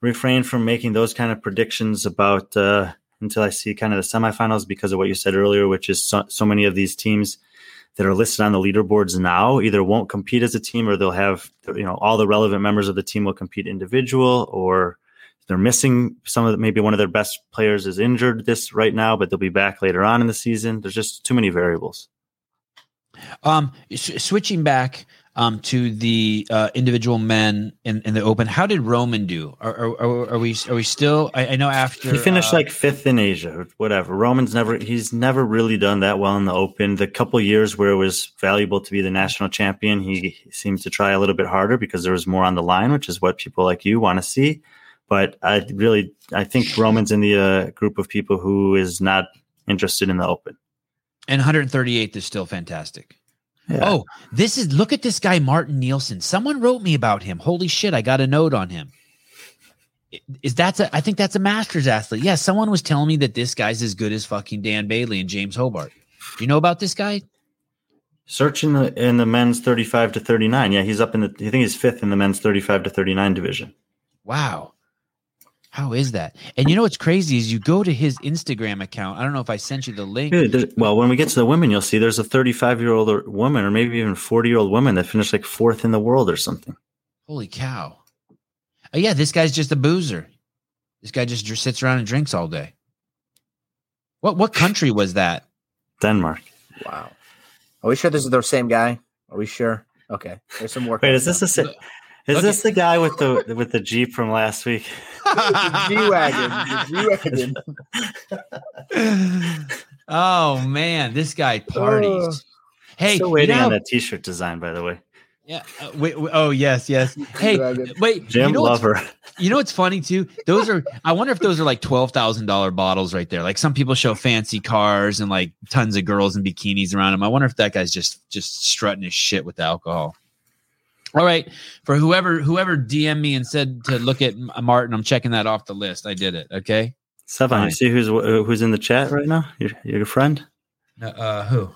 refrain from making those kind of predictions about uh, until I see kind of the semifinals because of what you said earlier, which is so, so many of these teams that are listed on the leaderboards now either won't compete as a team or they'll have you know all the relevant members of the team will compete individual or they're missing some of the, maybe one of their best players is injured this right now but they'll be back later on in the season there's just too many variables Um, s- switching back um to the uh, individual men in, in the open. How did Roman do? Are, are, are, we are we still? I, I know after He finished uh, like fifth in Asia, whatever. Roman's never he's never really done that well in the Open. The couple years where it was valuable to be the national champion, he seemed to try a little bit harder because there was more on the line, which is what people like you want to see. But I really I think Roman's in the uh, group of people who is not interested in the Open. And 138th is still fantastic. Yeah. Oh, this is look at this guy Martin Nielsen. Someone wrote me about him. Holy shit, I got a note on him. Is that's a I think that's a masters athlete. Yeah, someone was telling me that this guy's as good as fucking Dan Bailey and James Hobart. Do you know about this guy? Search in the in the men's thirty five to thirty nine. Yeah, he's up in the. I think he's fifth in the men's thirty five to thirty nine division. Wow. How is that? And you know what's crazy is you go to his Instagram account. I don't know if I sent you the link. Dude, there- well, when we get to the women, you'll see there's a 35 year old woman, or maybe even 40 year old woman that finished like fourth in the world or something. Holy cow! Oh yeah, this guy's just a boozer. This guy just, just sits around and drinks all day. What what country was that? Denmark. Wow. Are we sure this is the same guy? Are we sure? Okay. There's some work. Wait, is this the is Okay. this the guy with the with the jeep from last week? [laughs] G wagon? G-Wagon. [laughs] oh man, this guy parties. hey, Still you waiting know- on that T-shirt design, by the way. Yeah. uh, wait, wait- oh yes, yes. [laughs] Hey, G-Wagon. wait. Jim you know what's Lover. You know what's funny too? Those are I wonder if those are like twelve thousand dollar bottles right there. Like some people show fancy cars and like tons of girls in bikinis around him. I wonder if that guy's just just strutting his shit with the alcohol. All right, for whoever whoever DM me and said to look at Martin, I'm checking that off the list. I did it. Okay. Stefan, Fine. you see who's uh, who's in the chat right now? Your your friend. Uh, uh who?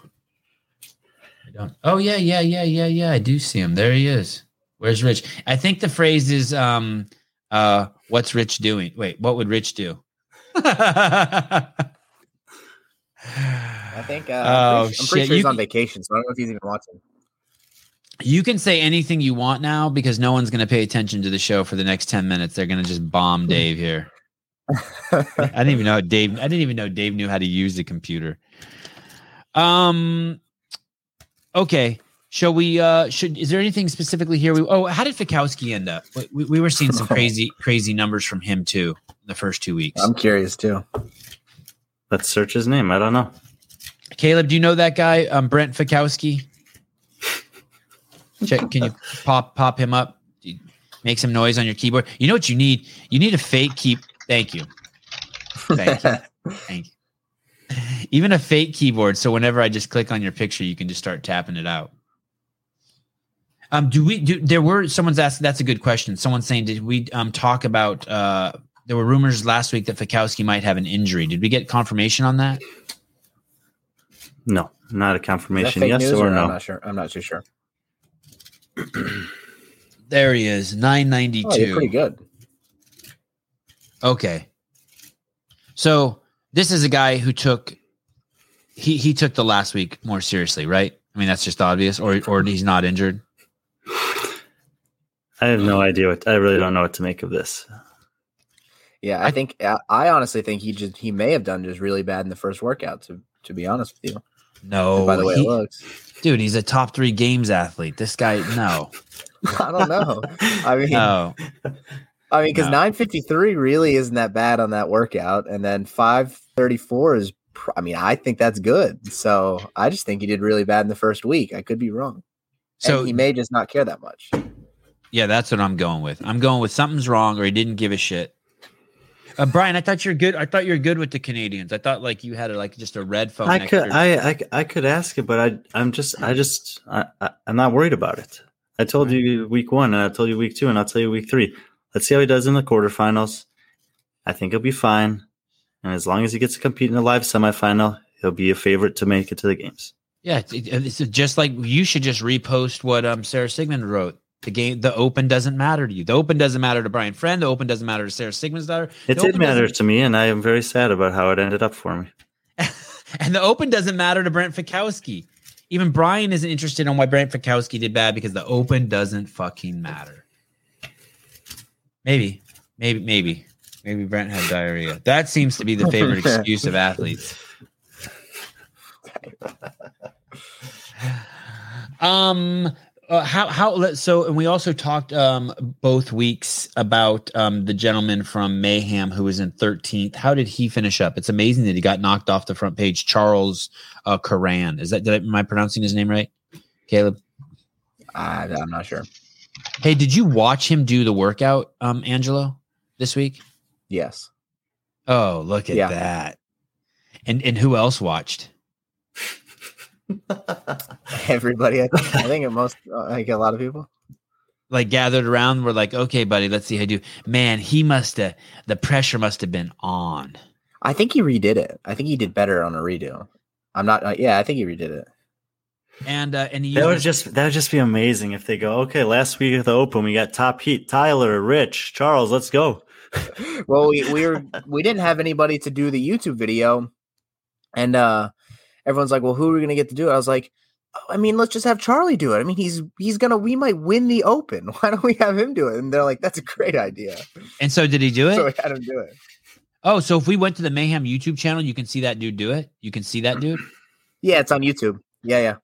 I don't. Oh yeah, yeah, yeah, yeah, yeah. I do see him. There he is. Where's Rich? I think the phrase is um uh what's Rich doing? Wait, what would Rich do? I think. Uh, Oh, I'm pretty, I'm pretty sure You he's on vacation, so I don't know if he's even watching. You can say anything you want now because no one's going to pay attention to the show for the next 10 minutes. They're going to just bomb Dave here. I didn't even know Dave. I didn't even know Dave knew how to use the computer. Um. Okay. Shall we? Uh. Should is there anything specifically here? We. Oh, how did Fikowski end up? We, we were seeing some [laughs] crazy, crazy numbers from him too. The first two weeks. I'm curious too. Let's search his name. I don't know. Caleb, do you know that guy? Um, Brent Fikowski. Check. Can you pop pop him up? Make some noise on your keyboard. You know what you need? You need a fake key. Thank you. Thank you. [laughs] Thank you. Even a fake keyboard, so whenever I just click on your picture, you can just start tapping it out. Um, do we do? There were someone's asked. That's a good question. Someone's saying, did we um talk about? Uh, there were rumors last week that Fikowski might have an injury. Did we get confirmation on that? No, not a confirmation. Yes news or I'm not sure. I'm not too sure. [clears throat] There he is, nine ninety Oh, you're pretty good. Okay, so this is a guy who took he he took the last week more seriously, right? I mean, that's just obvious, or or he's not injured. I have no idea what. I really don't know what to make of this. Yeah, I, I- think I, I honestly think he just he may have done just really bad in the first workout. To to be honest with you, No, by the way he- it looks, dude, he's a top three games athlete. This guy, no, [laughs] I don't know. I mean, no. I mean, because No. 953 really isn't that bad on that workout, and then 534 is. pr- I mean, I think that's good. So I just think he did really bad in the first week. I could be wrong. So So he may just not care that much. yeah, that's what I'm going with. I'm going with something's wrong, or he didn't give a shit. Uh, Brian, I thought you're good. I thought you're good with the Canadians. I thought like you had a, like just a red phone. I could, I, I, I could ask it, but I, I'm just, I just, I, I, I'm not worried about it. I told you week one, and I told you week two, and I'll tell you week three. Let's see how he does in the quarterfinals. I think he'll be fine, and as long as he gets to compete in the live semifinal, he'll be a favorite to make it to the games. Yeah, it's, it's just like you should just repost what um Sarah Sigmund wrote. The game, the Open doesn't matter to you. The Open doesn't matter to Brian Friend. The Open doesn't matter to Sara Sigmundsdottir. It The did matter to me, and I am very sad about how it ended up for me. [laughs] and the Open doesn't matter to Brent Fikowski. Even Brian isn't interested in why Brent Fikowski did bad because the Open doesn't fucking matter. Maybe, maybe, maybe, maybe Brent had diarrhea. That seems to be the favorite [laughs] excuse of athletes. [laughs] Um, uh, how how so and we also talked um both weeks about um the gentleman from Mayhem who was in 13th. How did he finish up? It's amazing that he got knocked off the front page. Charles uh Karan. Is that did I, am I pronouncing his name right? Caleb. I, I'm not sure. Hey, did you watch him do the workout, um, Angelo, this week? Yes. Oh, look at Yeah. that. And and who else watched? [laughs] Everybody, I think, I think it most, uh, like a lot of people. Like gathered around, we're like, okay, buddy, let's see how you do. Man, he must have the pressure must have been on. I think he redid it. I think he did better on a redo. I'm not. Uh, yeah, I think he redid it. and uh, and he That would used- just that would just be amazing if they go, okay, last week at the Open we got top heat, Tyler, Rich, Charles, let's go. well, we we were [laughs] we didn't have anybody to do the YouTube video, and uh everyone's like, "Well, who are we gonna get to do it?" I was like, "Oh, "I mean, let's just have Charlie do it. I mean, he's he's gonna we might win the Open. [laughs] Why don't we have him do it?" And they're like, "That's a great idea." and so did he do it? So we had him do it. oh, so if we went to the Mayhem YouTube channel, you can see that dude do it. You can see that dude. [clears throat] Yeah, it's on YouTube. Yeah, yeah.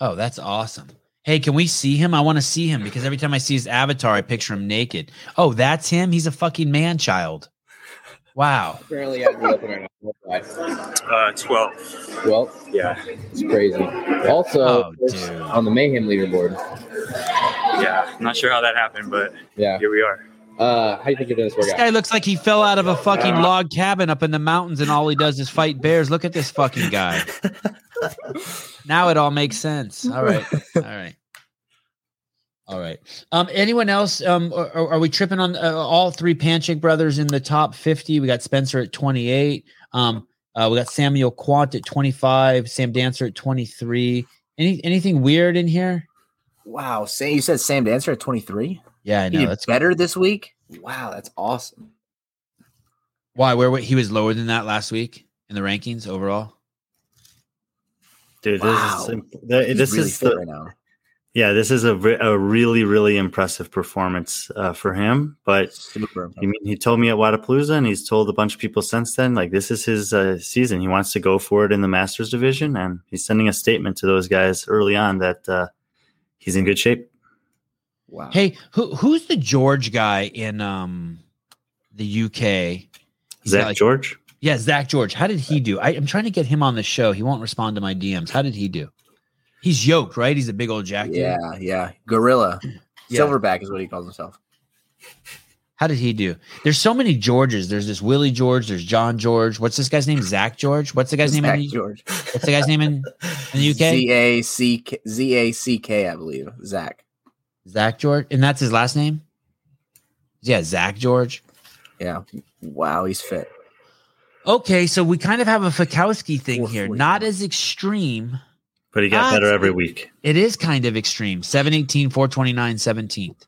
Oh, that's awesome. Hey, can we see him? I want to see him because every time I see his avatar, I picture him naked. Oh, that's him. He's a fucking man child. Wow. Currently at the open right now. What? Uh, twelve. Well, Yeah, it's crazy. Also, Oh, on the Mayhem leaderboard. yeah. I'm not sure how that happened, but Yeah. here we are. Uh, how do you think you're doing this This guy looks like he fell out of a fucking log cabin up in the mountains and all he does is fight bears. Look at this fucking guy. [laughs] now it all makes sense. All right. All right. All right. Um, anyone else? Um, are, are we tripping on uh, all three Panchik brothers in the top 50? We got Spencer at 28. Um, uh, we got Samuel Kwant at 25, Sam Dancer at 23. Any anything weird in here? Wow, Sam, you said Sam Dancer at twenty three. Yeah, I He know. did That's better this week. Wow, that's awesome. why where were- he was lower than that last week in the rankings overall. Dude, Wow. this is the- He's this really is fit the, right now. Yeah, this is a, re- a really really impressive performance uh, for him. But Super. I mean, he told me at Wodapalooza, and he's told a bunch of people since then. Like this is his uh, season. He wants to go for it in the Masters division, and he's sending a statement to those guys early on that uh, he's in good shape. Wow. Hey, who who's the George guy in um the UK? He's Zack got, like- George. Yeah, Zack George. How did he do? I, I'm trying to get him on the show. He won't respond to my DMs. How did he do? He's yoked, right? He's a big old jack. dude. Yeah, yeah. Gorilla. [clears throat] Yeah. Silverback is what he calls himself. How did he do? There's so many Georges. There's this Willie George. There's John George. What's this guy's name? Zack George. What's the guy's name? Zack In the, George. what's the guy's name in, in the UK? Z A C K Z A C K, I believe. Zack. Zack George, and that's his last name. Yeah, Zack George. Yeah. Wow, he's fit. Okay, so we kind of have a Fikowski thing here. Not as extreme. But he got Ah, better every week. It is kind of extreme. 718, 429, 17th.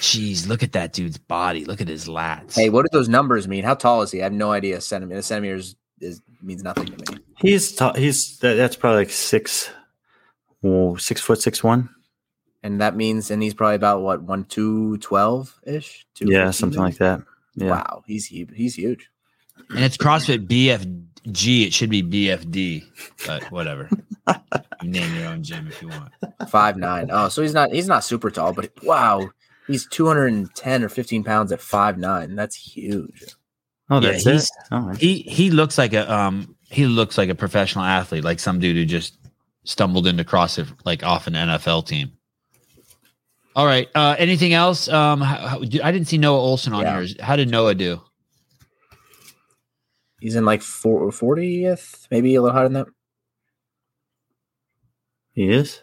Jeez, look at that dude's body. Look at his lats. Hey, what do those numbers mean? How tall is he? I have no idea. Centimeter. Centimeters is means nothing to me. He's ta- he's that, that's probably like six, oh, six foot six one. And that means, and he's probably about what one two twelve ish. Yeah, something like that. Yeah. Wow, he's hu- he's huge. and it's CrossFit BFG. It should be BFD, but whatever. you name your own gym if you want. Five nine. Oh, so he's not he's not super tall, but wow, he's two hundred and ten or fifteen pounds at five nine. That's huge. Oh, that's he's- it. Oh, He he looks like a um he looks like a professional athlete, like some dude who just stumbled into CrossFit like off an NFL team. All right. Uh, anything else? Um, how, how- I didn't see Noah Ohlsen on Yeah. here. How did Noah do? He's in like four fortieth, maybe a little higher than that. he is.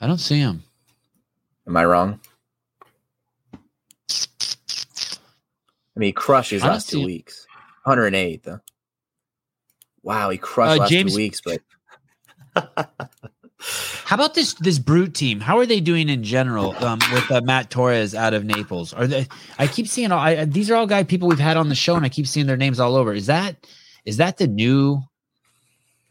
I don't see him. Am I wrong? I mean, he crushed his I last two see- weeks. 108 though. Wow, he crushed Uh, last James- two weeks, but [laughs] How about this this brute team? How are they doing in general um, with uh, Matt Torres out of Naples? Are they? I keep seeing all. I, these are all guy people we've had on the show, and I keep seeing their names all over. Is that is that the new?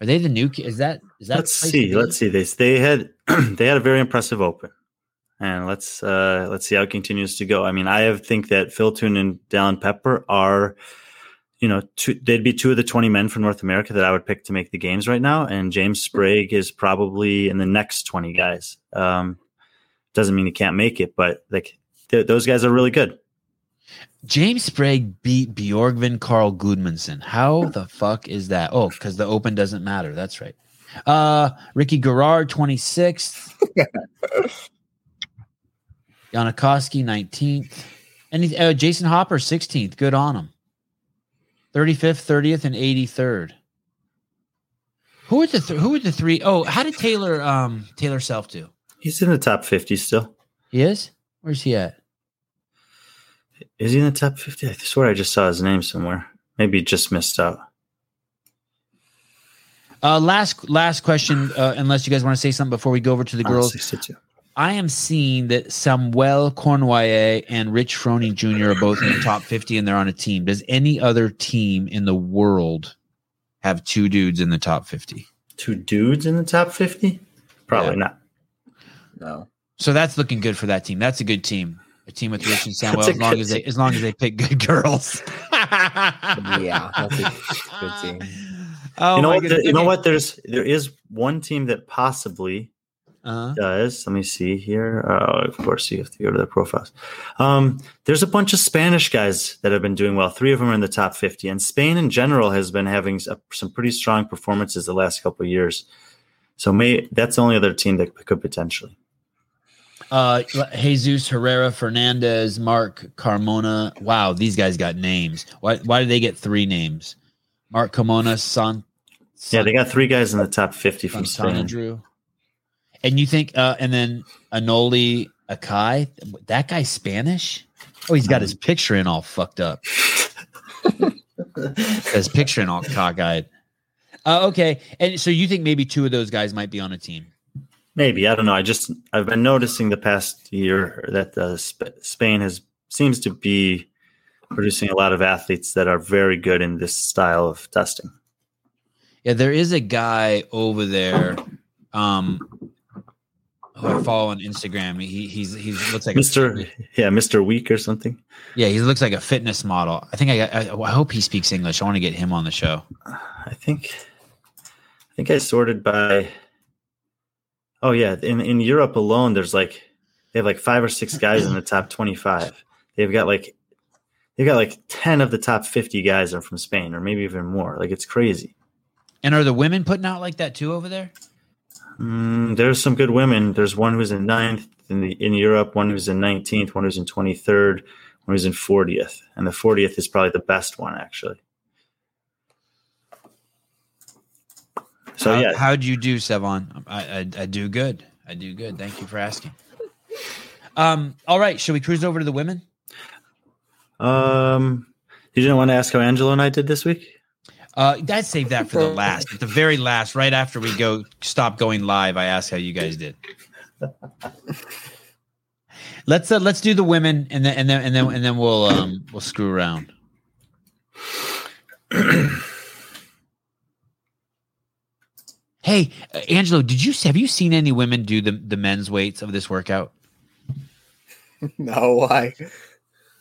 Are they the new? Is that is that? let's see. Let's see. They they had [clears throat] they had a very impressive open, and let's uh let's see how it continues to go. I mean, I have think that Phil Toon and Dallin Pepper are, you know, two, they'd be two of the twenty men from North America that I would pick to make the games right now, and James Sprague is probably in the next twenty guys. Um, doesn't mean he can't make it, but like th- those guys are really good. James Sprague beat Bjorgvin Karl Gudmundsson. How the fuck is that? Oh, because the Open doesn't matter. That's right. Uh, Ricky Garard, 26th. Jonne Koski, 19th. And uh, Jayson Hopper, 16th. Good on him. 35th, 30th, and 83rd. Who are the th- who are the three? Oh, how did Taylor um Taylor Self do? He's in the top fifty still. He is? Where's he at? Is he in the top fifty? I swear I just saw his name somewhere. Maybe he just missed out. Uh, last last question, uh, unless you guys want to say something before we go over to the Uh, girls. 62. I am seeing that Samuel Cornwallis and Rich Froning Jr. are both in the top 50 and they're on a team. Does any other team in the world have two dudes in the top 50? Two dudes in the top 50? Probably Yeah. not. No. So that's looking good for that team. That's a good team. A team with Rich and [laughs] Samuel, as long as they team. as long as they pick good girls. [laughs] Yeah, that's a good [laughs] team. Oh you know what? goodness. there- you know what? There's there is one team that possibly Uh-huh. does. Let me see here. Oh, of course, you have to go to their profiles. Um, there's a bunch of Spanish guys that have been doing well. Three of them are in the top 50, and Spain in general has been having s- some pretty strong performances the last couple of years. So, may that's the only other team that could potentially. Uh, Jesus Herrera, Fernandez, Mark Carmona. Wow, these guys got names. Why? Why did they get three names? Mark Carmona, San. Yeah, they got three guys in the top 50 from Santana Spain. Drew. And you think, uh, and then Anoli Akai, that guy's Spanish? Oh, he's got his picture in all fucked up. his picture in all cockeyed. Uh, okay, and so you think maybe two of those guys might be on a team? Maybe I don't know. I just I've been noticing the past year that uh, Sp- Spain has seems to be producing a lot of athletes that are very good in this style of testing. Yeah, there is a guy over there. Um, who I follow on Instagram. He he's he looks like a- Mister, yeah, Mister Week or something. yeah, he looks like a fitness model. I think I, I I hope he speaks English. I want to get him on the show. Uh, I think I think I sorted by Oh yeah, in in Europe alone there's like they have like 5 or 6 guys in the top 25. They've got like they've got like 10 of the top 50 guys are from Spain or maybe even more. Like it's crazy. And are the women putting out like that too over there? Mm, there's some good women. There's one who's in ninth in the in Europe, one who's in 19th, one who's in 23rd, one who's in 40th. And the 40th is probably the best one actually. So How, yeah, how'd you do, Sevan? I, I I do good. I do good. Thank you for asking. Um. All right. Should we cruise over to the women? Um, you didn't want to ask how Angelo and I did this week? Uh, I'd save that for the [laughs] last, at the very last, right after we go stop going live. I ask how you guys did. let's uh, let's do the women, and then and then and then and then we'll um we'll screw around. [clears throat] hey, uh, Angelo, did you have you seen any women do the the men's weights of this workout? [laughs] No, why?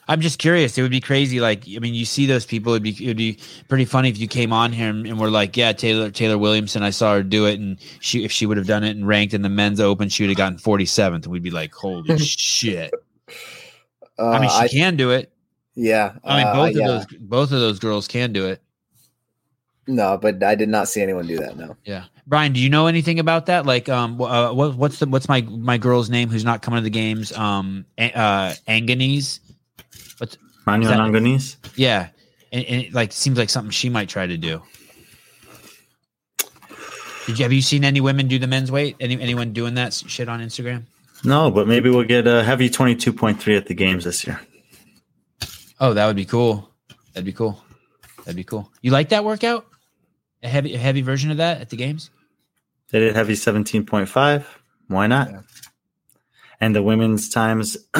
I'm just curious. It would be crazy. Like, I mean, you see those people. It'd be it'd be pretty funny if you came on here and, and we're like, yeah, Taylor Taylor Williamson. I saw her do it, and she if she would have done it and ranked in the men's open, she would have gotten 47th, and we'd be like, holy [laughs] shit. Uh, I mean, she can do it. yeah. I mean, uh, both yeah. of those both of those girls can do it. No, but I did not see anyone do that. No. Yeah, Brian, do you know anything about that? Like, um, uh, what, what's the what's my my girl's name who's not coming to the games? Um, uh, Anganese. Manuel that- Angonis? Yeah, and, and it like seems like something she might try to do. Did you have you seen any women do the men's weight? Any anyone doing that shit on Instagram? No, but maybe we'll get a heavy 22.3 at the games this year. Oh, that would be cool. That'd be cool. That'd be cool. You like that workout? A heavy a heavy version of that at the games? They did heavy 17.5. Why not? Yeah. And the women's times [clears throat]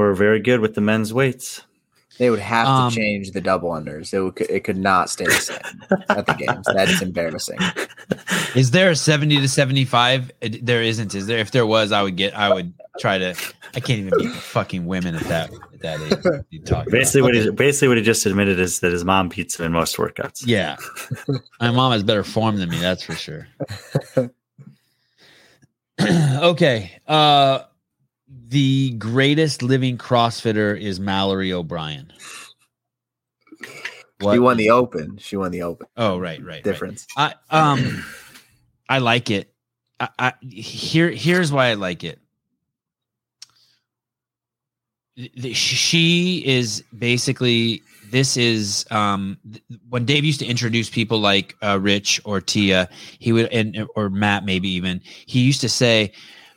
were very good with the men's weights. They would have Um, to change the double unders. It would, it could not stay the same at the games. That is embarrassing. [laughs] Is there a 70 to seventy-five? There isn't. is there? If there was, I would get I would try to I can't even beat the fucking women at that at that age. What [laughs] you talking Basically, about? what he basically what he just admitted is that his mom beats him in most workouts. Yeah. My mom has better form than me, that's for sure. [laughs] [clears throat] okay. Uh the greatest living CrossFitter is Mallory O'Brien. She won the open. She won the open. Oh, right, right. right. Difference. I um I like it. I, I here here's why I like it. She is basically this is um th- when Dave used to introduce people like uh, Rich or Tia, he would and or Matt maybe even he used to say,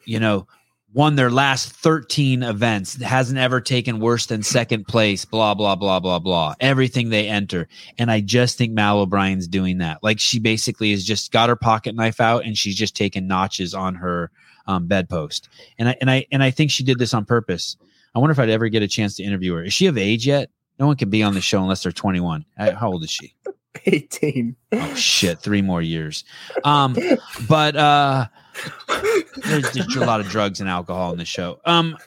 you know, won their last 13 events, hasn't ever taken worse than second place, blah, blah, blah, blah, blah. Everything they enter. And I just think Mal O'Brien's doing that. Like she basically has just got her pocket knife out and she's just taking notches on her um, bedpost. And I and I and I think she did this on purpose. I wonder if I'd ever get a chance to interview her. Is she of age yet? No one can be on the show unless they're 21. Uh, How old is she? [laughs] 18. Oh shit, three more years. Um, but uh there's just a lot of drugs and alcohol in the show. Um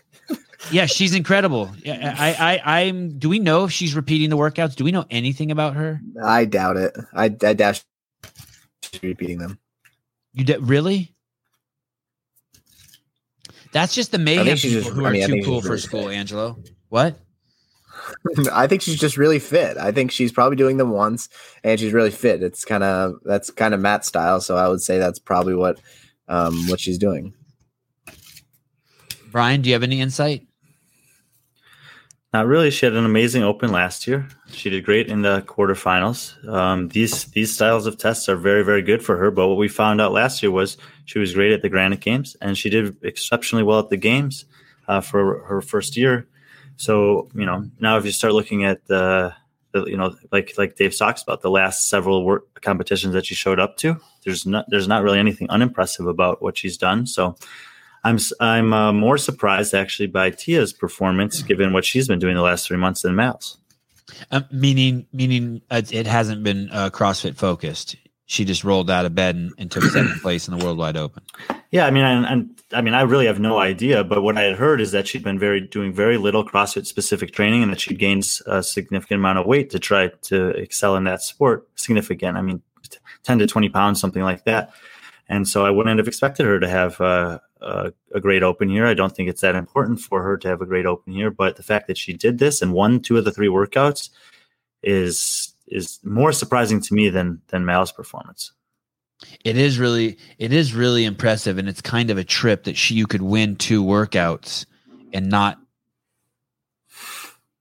yeah, she's incredible. Yeah, I, I, I'm. Do we know if she's repeating the workouts? Do we know anything about her? I doubt it. I, I doubt she's repeating them. You de- really? That's just the mayhem people just- who I are mean, I too cool for really school. fit. Angelo, what? [laughs] I think she's just really fit. I think she's probably doing them once, and she's really fit. It's kind of that's kind of Matt style. So I would say that's probably what um, what she's doing. Brian, do you have any insight? Not really. She had an amazing open last year. She did great in the quarterfinals. Um, these these styles of tests are very very good for her. But what we found out last year was she was great at the Granite Games, and she did exceptionally well at the games uh, for her first year. So you know now if you start looking at the, the you know like like Dave talks about the last several work competitions that she showed up to, there's not there's not really anything unimpressive about what she's done. So I'm I'm uh, more surprised actually by Tia's performance given what she's been doing the last three months than Mal's. Um, meaning, meaning uh, it hasn't been uh, CrossFit focused. She just rolled out of bed and, and took second [clears throat] place in the Worldwide Open. Yeah, I mean, and, I mean, I really have no idea, but what I had heard is that she'd been very doing very little CrossFit specific training, and that she gains a significant amount of weight to try to excel in that sport. Significant, I mean, t- ten to twenty pounds, something like that. And so I wouldn't have expected her to have uh, a, a great open here. I don't think it's that important for her to have a great open here, but the fact that she did this and won two of the three workouts is is more surprising to me than than Mal's performance. It is really, it is really impressive, and it's kind of a trip that she you could win two workouts and not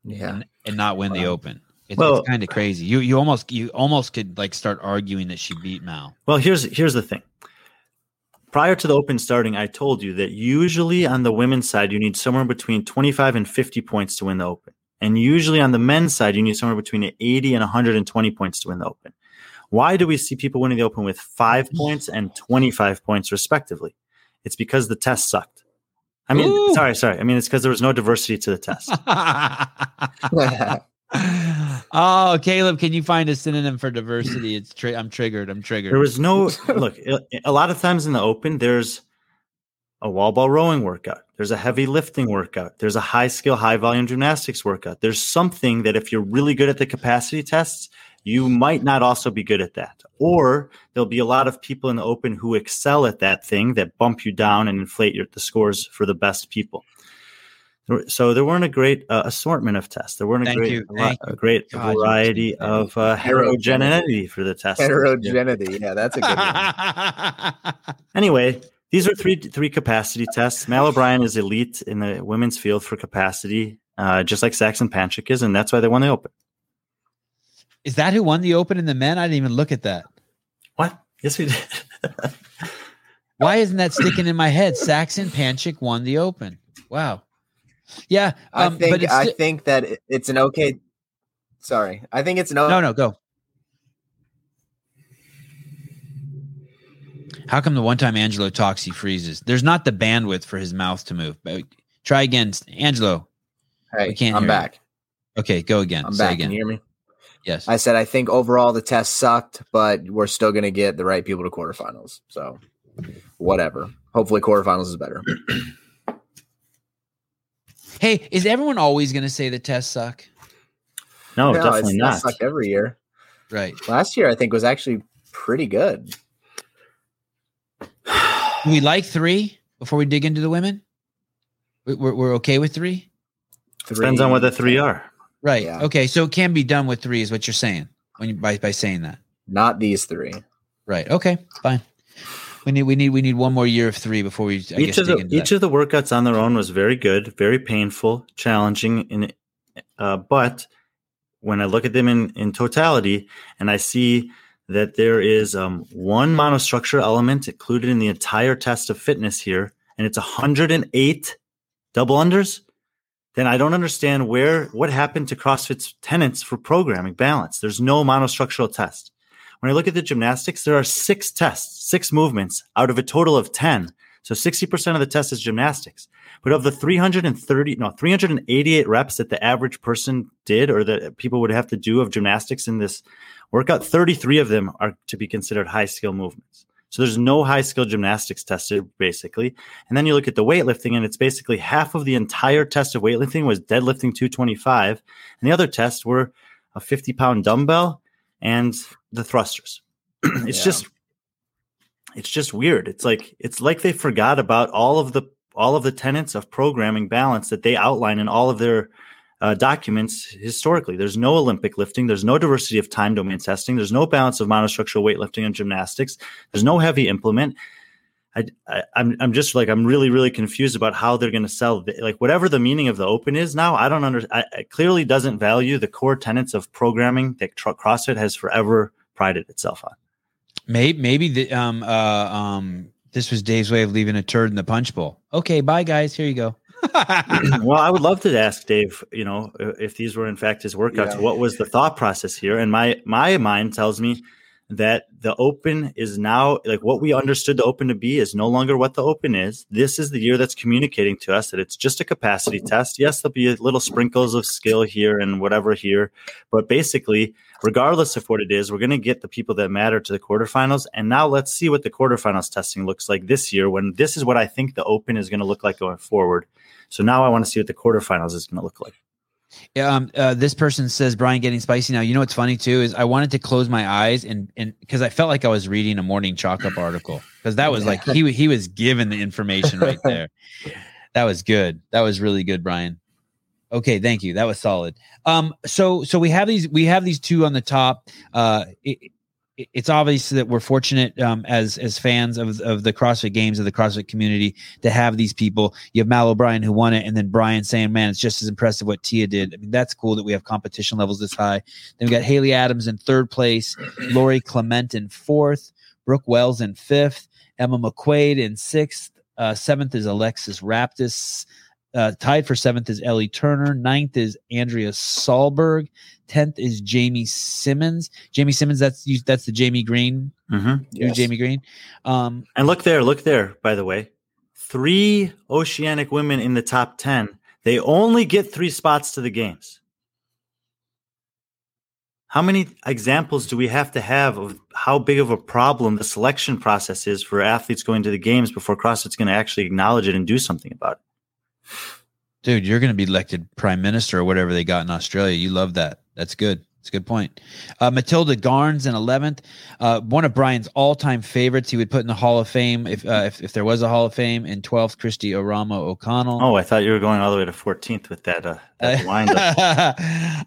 Yeah, and, and not win the Open. It's, Well- it's kind of crazy. You you almost you almost could like start arguing that she beat Mal. Well, here's here's the thing. Prior to the open starting, I told you that usually on the women's side, you need somewhere between 25 and 50 points to win the open. And usually on the men's side, you need somewhere between 80 and 120 points to win the open. Why do we see people winning the open with five mm. points and 25 points respectively? It's because the test sucked. I mean, Ooh. sorry, sorry. I mean, it's because there was no diversity to the test. [laughs] oh, Caleb, can you find a synonym for diversity? It's tri- I'm triggered. I'm triggered. There was no [laughs] look. a- A lot of times in the open, there's a wall ball rowing workout. There's a heavy lifting workout. There's a high skill, high volume gymnastics workout. There's something that if you're really good at the capacity tests, you might not also be good at that. Or there'll be a lot of people in the open who excel at that thing that bump you down and inflate your, the scores for the best people. So there weren't a great uh, assortment of tests. There weren't a Thank great, a, a great God, variety of uh, heterogeneity for the tests. heterogeneity. Yeah, that's a good one. [laughs] [laughs] Anyway, these are three three capacity tests. Mal O'Brien is elite in the women's field for capacity, uh, just like Saxon Panchik is, and that's why they won the Open. Is that who won the Open in the men? I didn't even look at that. What? Yes, we did. [laughs] Why isn't that sticking in my head? Saxon Panchik won the Open. Wow. Yeah, I um, but think it's I think that it's an okay. Sorry, I think it's an okay. no, no, go. How come the one time Angelo talks, he freezes? There's not the bandwidth for his mouth to move. But try again, Angelo. Hey, we can't I'm hear you. back. Okay, go again. I'm Say back. again. Can you hear me? yes. I said I think overall the test sucked, but we're still going to get the right people to quarterfinals. So whatever. Hopefully quarterfinals is better. [clears throat] hey, is everyone always going to say the tests suck? No, No, definitely it's, not. It's sucked every year. Right. Last year I think was actually pretty good. Do we like three before we dig into the women? We- We're, we're okay with three? Depends on what the three are. Right. Yeah. Okay. So it can be done with three, is what you're saying when you, by, by saying that. Not these three. Right. Okay. Fine. We need we need we need one more year of three before we I guess each of dig the into each that. of the workouts on their own was very good, very painful, challenging, in uh, but when I look at them in in totality, and I see that there is um, one monostructure element included in the entire test of fitness here, and it's 108 double unders, then I don't understand where what happened to CrossFit's tenants for programming balance. There's no monostructural test. When I look at the gymnastics, there are six tests, six movements out of a total of 10. So 60% of the test is gymnastics. But of the 330, no, 388 reps that the average person did or that people would have to do of gymnastics in this workout, 33 of them are to be considered high skill movements. So there's no high skill gymnastics tested basically. And then you look at the weightlifting and it's basically half of the entire test of weightlifting was deadlifting 225. And the other tests were a 50 pound dumbbell and the thrusters. [clears throat] it's Yeah. just it's just weird. It's like it's like they forgot about all of the all of the tenets of programming balance that they outline in all of their uh, documents historically. There's no Olympic lifting. There's no diversity of time domain testing. There's no balance of monostructural weightlifting and gymnastics. There's no heavy implement. I, I, I'm I'm just like I'm really really confused about how they're going to sell the, like whatever the meaning of the open is now. I don't under I, it clearly doesn't value the core tenets of programming that CrossFit has forever prided itself on. Maybe maybe the um uh um this was Dave's way of leaving a turd in the punch bowl. Okay, bye guys. Here you go. [clears throat] well, I would love to ask Dave, you know, if these were in fact his workouts, Yeah. what was the thought process here? And my my mind tells me that the open is now like what we understood the open to be is no longer what the open is. This is the year that's communicating to us that it's just a capacity test. Yes, there'll be little sprinkles of skill here and whatever here, but basically, regardless of what it is, we're going to get the people that matter to the quarterfinals. And now let's see what the quarterfinals testing looks like this year when this is what I think the open is going to look like going forward. So now I want to see what the quarterfinals is going to look like. um, uh, this person says Brian getting spicy now. You know what's funny too is I wanted to close my eyes and and because I felt like I was reading a morning chalk up article because that was like he he was given the information right there. [laughs] That was good. That was really good, Brian. Okay, thank you. That was solid. Um, so so we have these we have these two on the top. Uh, it, it- it's obvious that we're fortunate um, as as fans of of the CrossFit Games of the CrossFit community to have these people. You have Mal O'Brien who won it, and then Brian saying, "Man, it's just as impressive what Tia did." I mean, that's cool that we have competition levels this high. Then we got Haley Adams in third place, [clears throat] Lori Clement in fourth, Brooke Wells in fifth, Emma McQuaid in sixth. Uh, seventh is Alexis Raptis. Uh, tied for seventh is Ellie Turner. Ninth is Andrea Solberg. Tenth is Jamie Simmons. Jamie Simmons. That's you- that's the Jamie Greene. Mm-hmm. New Yes. Jamie Greene. Um, And look there, look there, by the way. Three oceanic women in the top 10. They only get three spots to the games. How many examples do we have to have of how big of a problem the selection process is for athletes going to the games before CrossFit's going to actually acknowledge it and do something about it? Dude, you're going to be elected prime minister or whatever they got in Australia. You love that. That's good. That's a good point. Uh, Matilda Garnes in 11th, uh, one of Brian's all-time favorites. He would put in the Hall of Fame if uh, if, if there was a Hall of Fame. In 12th, Kristi Eramo O'Connell. Oh, I thought you were going all the way to 14th with that, uh, that [laughs] wind up.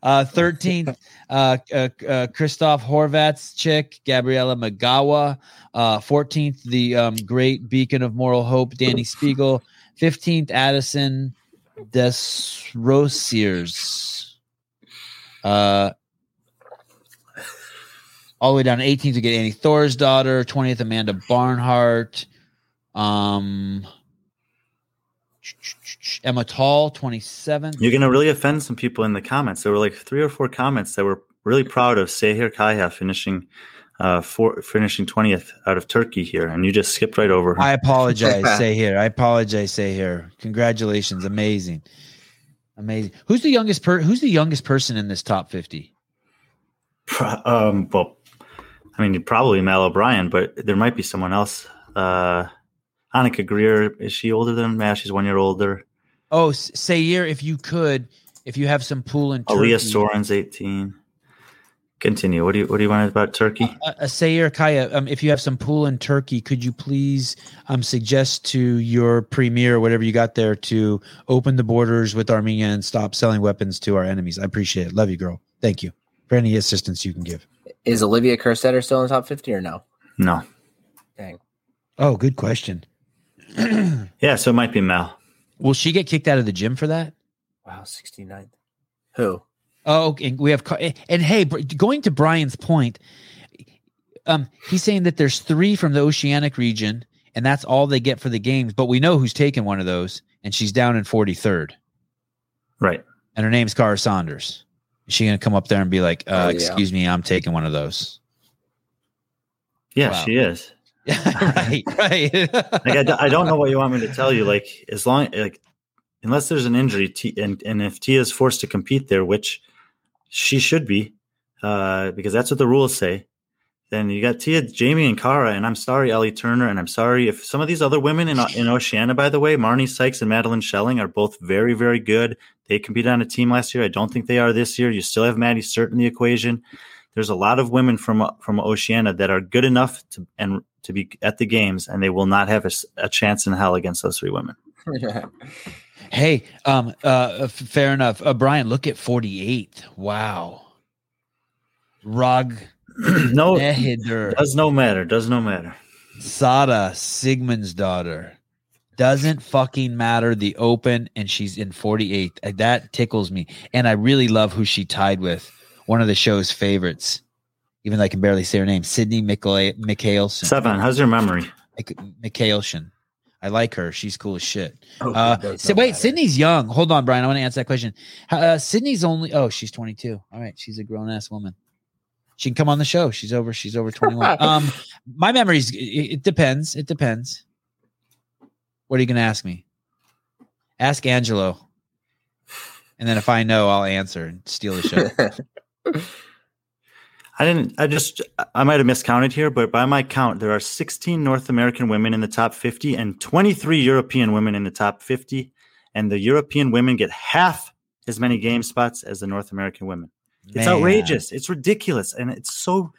uh, 13th, uh, uh, uh, Christoph Horvat's chick, Gabriela Migala. Uh, 14th, the um, great beacon of moral hope, Dani Speegle. 15th, Addison Desrosiers. Uh, all the way down to 18th to get Annie Thorisdottir. 20th, Amanda Barnhart. Um, Emma Tall, 27th. You're going to really offend some people in the comments. There were like three or four comments that were really proud of Sehir Kaya finishing uh for finishing 20th out of Turkey here and you just skipped right over. I apologize. [laughs] say here. I apologize. Say here. Congratulations. Amazing. Amazing. Who's the youngest per? Who's the youngest person in this top fifty? Um well I mean probably Mal O'Brien, but there might be someone else. Uh Annika Greer, is she older than Mal? She's one year older. Oh, S- Sayir, if you could, if you have some pool in Turkey. Aaliyah Soren's 18. Continue. What do you what do you want about Turkey? Uh, uh, Sayir Kaya, um, if you have some pool in Turkey, could you please um, suggest to your premier, whatever you got there, to open the borders with Armenia and stop selling weapons to our enemies? I appreciate it. Love you, girl. Thank you for any assistance you can give. Is Olivia Kerstetter still in the top 50 or no? No. Dang. Oh, good question. [clears throat] Yeah, so it might be Mal. Will she get kicked out of the gym for that? Wow, 69th. Who? Oh, and we have and hey, going to Brian's point, um, he's saying that there's three from the oceanic region and that's all they get for the games. But we know who's taking one of those, and she's down in 43rd, Right. and her name's Kara Saunders. Is she going to come up there and be like, uh, Oh, yeah. "Excuse me, I'm taking one of those"? Yeah, Wow. she is. [laughs] [laughs] right, right. [laughs] Like I, d- I don't know what you want me to tell you. Like as long like unless there's an injury, T, and and if Tia is forced to compete there, which she should be, uh, because that's what the rules say. Then you got Tia, Jamie, and Kara, and I'm sorry, Ellie Turner, and I'm sorry if some of these other women in in Oceania, by the way, Marnie Sykes and Madeline Schelling are both very, very good. They competed on a team last year. I don't think they are this year. You still have Maddie Sturt in the equation. There's a lot of women from from Oceania that are good enough to and to be at the games, and they will not have a chance in hell against those three women. [laughs] Hey, um, uh, fair enough. Uh, Brian, look at 48th. Wow. Rog [clears throat] no, Nehider does no matter. Does no matter. Sada Sigmund's daughter. Doesn't fucking matter the open, and she's in 48th. Uh, That tickles me. And I really love who she tied with. One of the show's favorites, even though I can barely say her name, Sydney Michael- Michalyshen. Sevan. How's your memory? Michalyshen. I like her. She's cool as shit. Oh, Uh, so wait, matter. Sydney's young. Hold on, Brian. I want to answer that question. Uh, Sydney's only. Oh, she's 22. All right, she's a grown ass woman. She can come on the show. She's over. She's over 21. [laughs] um, my memories. It, it depends. It depends. What are you going to ask me? Ask Angelo, and then if I know, I'll answer and steal the show. [laughs] I didn't. I just. I might have miscounted here, but by my count, there are 16 North American women in the top 50 and 23 European women in the top 50, and the European women get half as many game spots as the North American women. It's outrageous. It's ridiculous, and it's so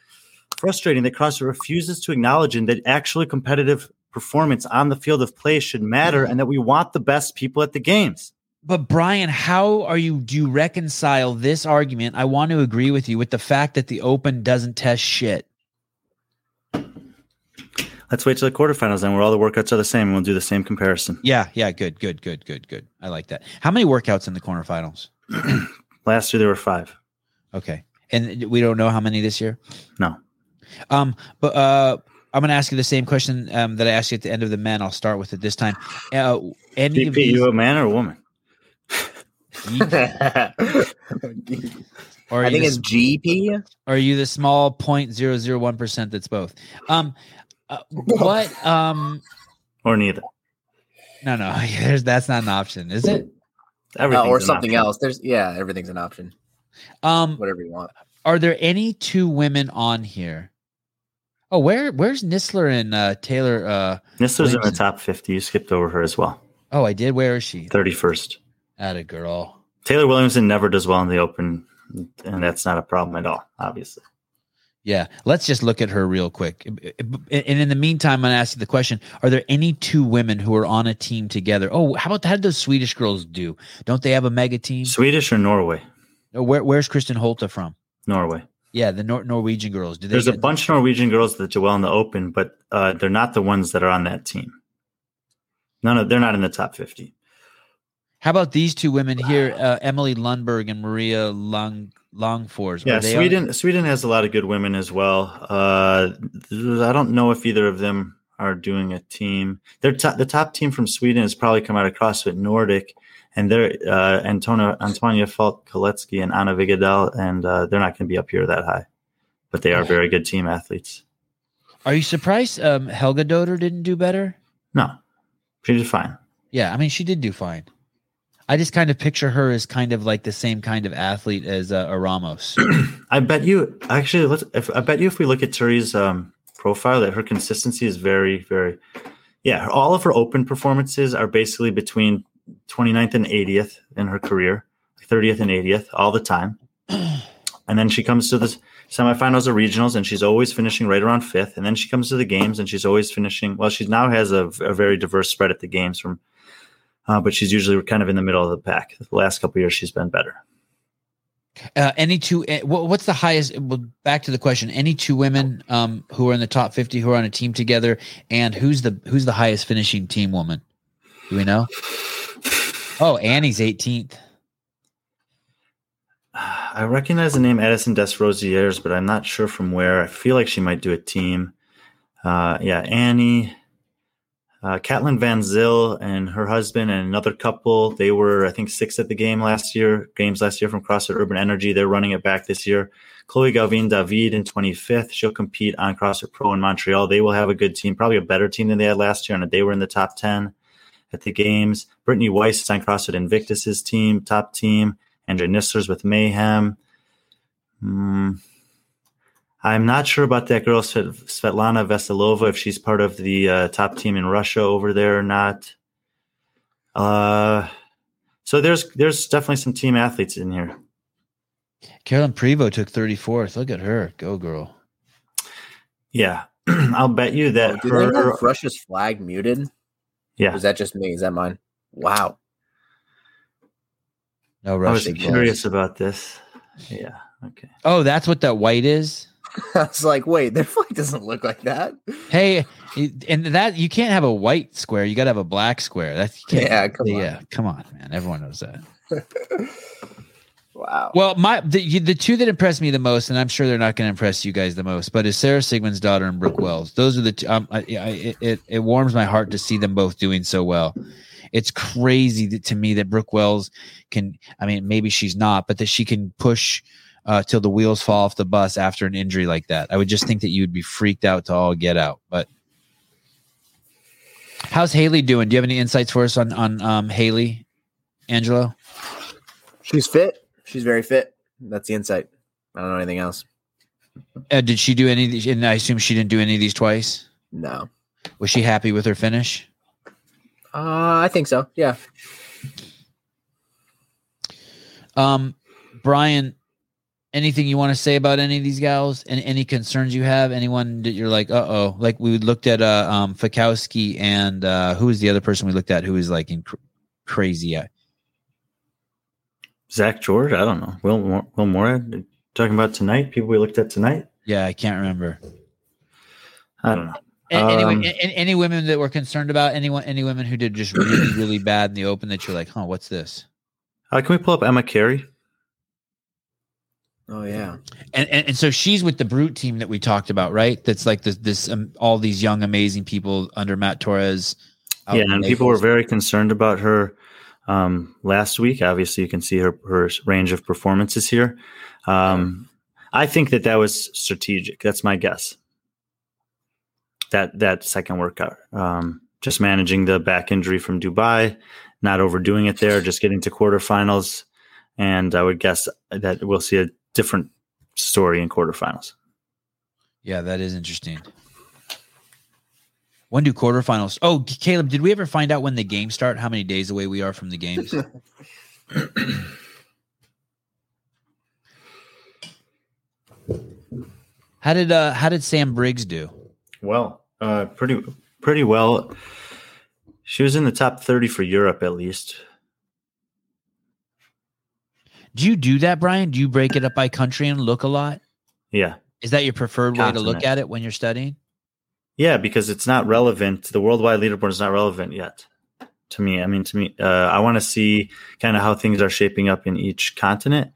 frustrating that CrossFit refuses to acknowledge and that actually competitive performance on the field of play should matter, and that we want the best people at the games. But Brian, how are you? Do you reconcile this argument? I want to agree with you with the fact that the Open doesn't test shit. Let's wait till the quarterfinals, then, where all the workouts are the same, and we'll do the same comparison. Yeah, yeah, good, good, good, good, good. I like that. How many workouts in the quarterfinals? [clears throat] Last year there were five. Okay, and we don't know how many this year. No. Um, but uh, I'm going to ask you the same question um, that I asked you at the end of the men. I'll start with it this time. Uh, any of these? you a man or a woman? Or [laughs] are I think the it's GP. Or are you the small point zero zero one percent that's both? Um, uh, what? Um, Or neither? no, no, [laughs] there's, that's not an option, is it? Uh, or something option. else. There's yeah, everything's an option. Um, Whatever you want. are there any two women on here? Oh, where where's Nisler and uh, Taylor? Uh, Nisler's in the top 50. You skipped over her as well. oh, I did. Where is she? 31st. At a girl. Taylor Williamson never does well in the open, and that's not a problem at all, obviously. Yeah, let's just look at her real quick. And in the meantime, I'm going to ask you the question: Are there any two women who are on a team together? Oh, how about how did those Swedish girls do? Don't they have a mega team? Swedish or Norway? Oh, Where, where's Kristin Holte from? Norway. Yeah, the Nor- Norwegian girls. Do they There's a bunch of Norwegian girls that do well in the open, but uh, they're not the ones that are on that team. None of they're not in the top 50. How about these two women here, uh, Emily Lundberg and Maria Long Longfors? Yeah, they on- Sweden. Sweden has a lot of good women as well. Uh, I don't know if either of them are doing a team. Their top, the top team from Sweden has probably come out of CrossFit Nordic, and they're uh, Antonia Antonia Falk Koletsky and Anna Vigadal, and uh, they're not going to be up here that high, but they are [sighs] very good team athletes. Are you surprised um, Helga Doder didn't do better? No, she did fine. Yeah, I mean she did do fine. I just kind of picture her as kind of like the same kind of athlete as uh, a Ramos. [clears throat] I bet you actually. Let's. If, I bet you if we look at Turi's um, profile, that her consistency is very, very. Yeah, all of her open performances are basically between 29th and 80th in her career, 30th and 80th all the time. [clears throat] and then she comes to the semifinals or regionals, and she's always finishing right around fifth. And then she comes to the games, and she's always finishing. Well, she now has a, a very diverse spread at the games from. Uh, but she's usually kind of in the middle of the pack. The last couple years, she's been better. Uh, any two? uh, What's the highest? Well, back to the question: Any two women um, who are in the top fifty who are on a team together, and who's the who's the highest finishing team woman? Do we know? Oh, Annie's eighteenth. [sighs] I recognize the name Addison Desrosiers, but I'm not sure from where. I feel like she might do a team. Uh, yeah, Annie. Uh, Catelyn Van Zyl and her husband and another couple. They were, I think, six at the game last year. Games last year from CrossFit Urban Energy. They're running it back this year. Chloe Galvin David in 25th. She'll compete on CrossFit Pro in Montreal. They will have a good team, probably a better team than they had last year, and they were in the top 10 at the games. Brittany Weiss is on CrossFit Invictus's team, top team. Andrea Nisler's with Mayhem. Hmm. I'm not sure about that girl, Svet- Svetlana Veselova, if she's part of the uh, top team in Russia over there or not. Uh, so there's there's definitely some team athletes in here. Carolyn Prevo took 34th. Look at her. Go girl. Yeah, [clears throat] I'll bet you that Do they her. have Russia's flag muted? Or Yeah, is that just me? Is that mine? Wow. No I was Russian. curious about this. Yeah, okay. Oh, that's what that white is? [laughs] I was like, wait, their flag doesn't look like that. Hey, and that you can't have a white square. You got to have a black square. That's Yeah, come on. yeah. Come on, man. Everyone knows that. [laughs] Wow. Well, my the, the two that impressed me the most, and I'm sure they're not going to impress you guys the most, but is Sara Sigmundsdottir and Brooke Wells. Those are the two. Um, I, I, it, it it warms my heart to see them both doing so well. It's crazy that, to me that Brooke Wells can. I mean, maybe she's not, but that she can push uh, till the wheels fall off the bus after an injury like that. I would just think that you would be freaked out to all get out. But how's Haley doing? Do you have any insights for us on on um, Haley, Angelo? She's fit. She's very fit. That's the insight. I don't know anything else. Uh, did she do any? of these- And I assume she didn't do any of these twice. No. Was she happy with her finish? Uh, I think so. Yeah. Um, Brian, anything you want to say about any of these gals? And any concerns you have? Anyone that you're like, uh oh, like we looked at uh um Fikowski and uh who was the other person we looked at who was like in cr- crazy? Uh, Zack George, I don't know. Will Mor- Will Moorad talking about tonight? People we looked at tonight. yeah, I can't remember. I don't know. Any, Um, any, any women that were concerned about anyone? Any women who did just really really bad in the open that you're like, huh, what's this? Uh, can we pull up Emma Cary? Oh yeah. And, and and so she's with the brute team that we talked about, right? That's like this this um, all these young amazing people under Matt Torres. yeah, and people were very concerned about her um, last week. Obviously, you can see her her range of performances here. Um, I think that that was strategic. That's my guess. That that second workout, um, just managing the back injury from Dubai, not overdoing it there, just getting to quarterfinals, and I would guess that we'll see a different story in quarterfinals. Yeah, that is interesting. When do quarterfinals? Oh, Caleb, did we ever find out when the games start? How many days away we are from the games? [laughs] how did uh how did Sam Briggs do? Well, uh, pretty pretty well. She was in the top thirty for Europe at least. Do you do that, Brian? Do you break it up by country and look a lot? Yeah. Is that your preferred way to look at it when you're studying? Yeah, because it's not relevant. The worldwide leaderboard is not relevant yet to me. I mean, to me, uh, I want to see kind of how things are shaping up in each continent,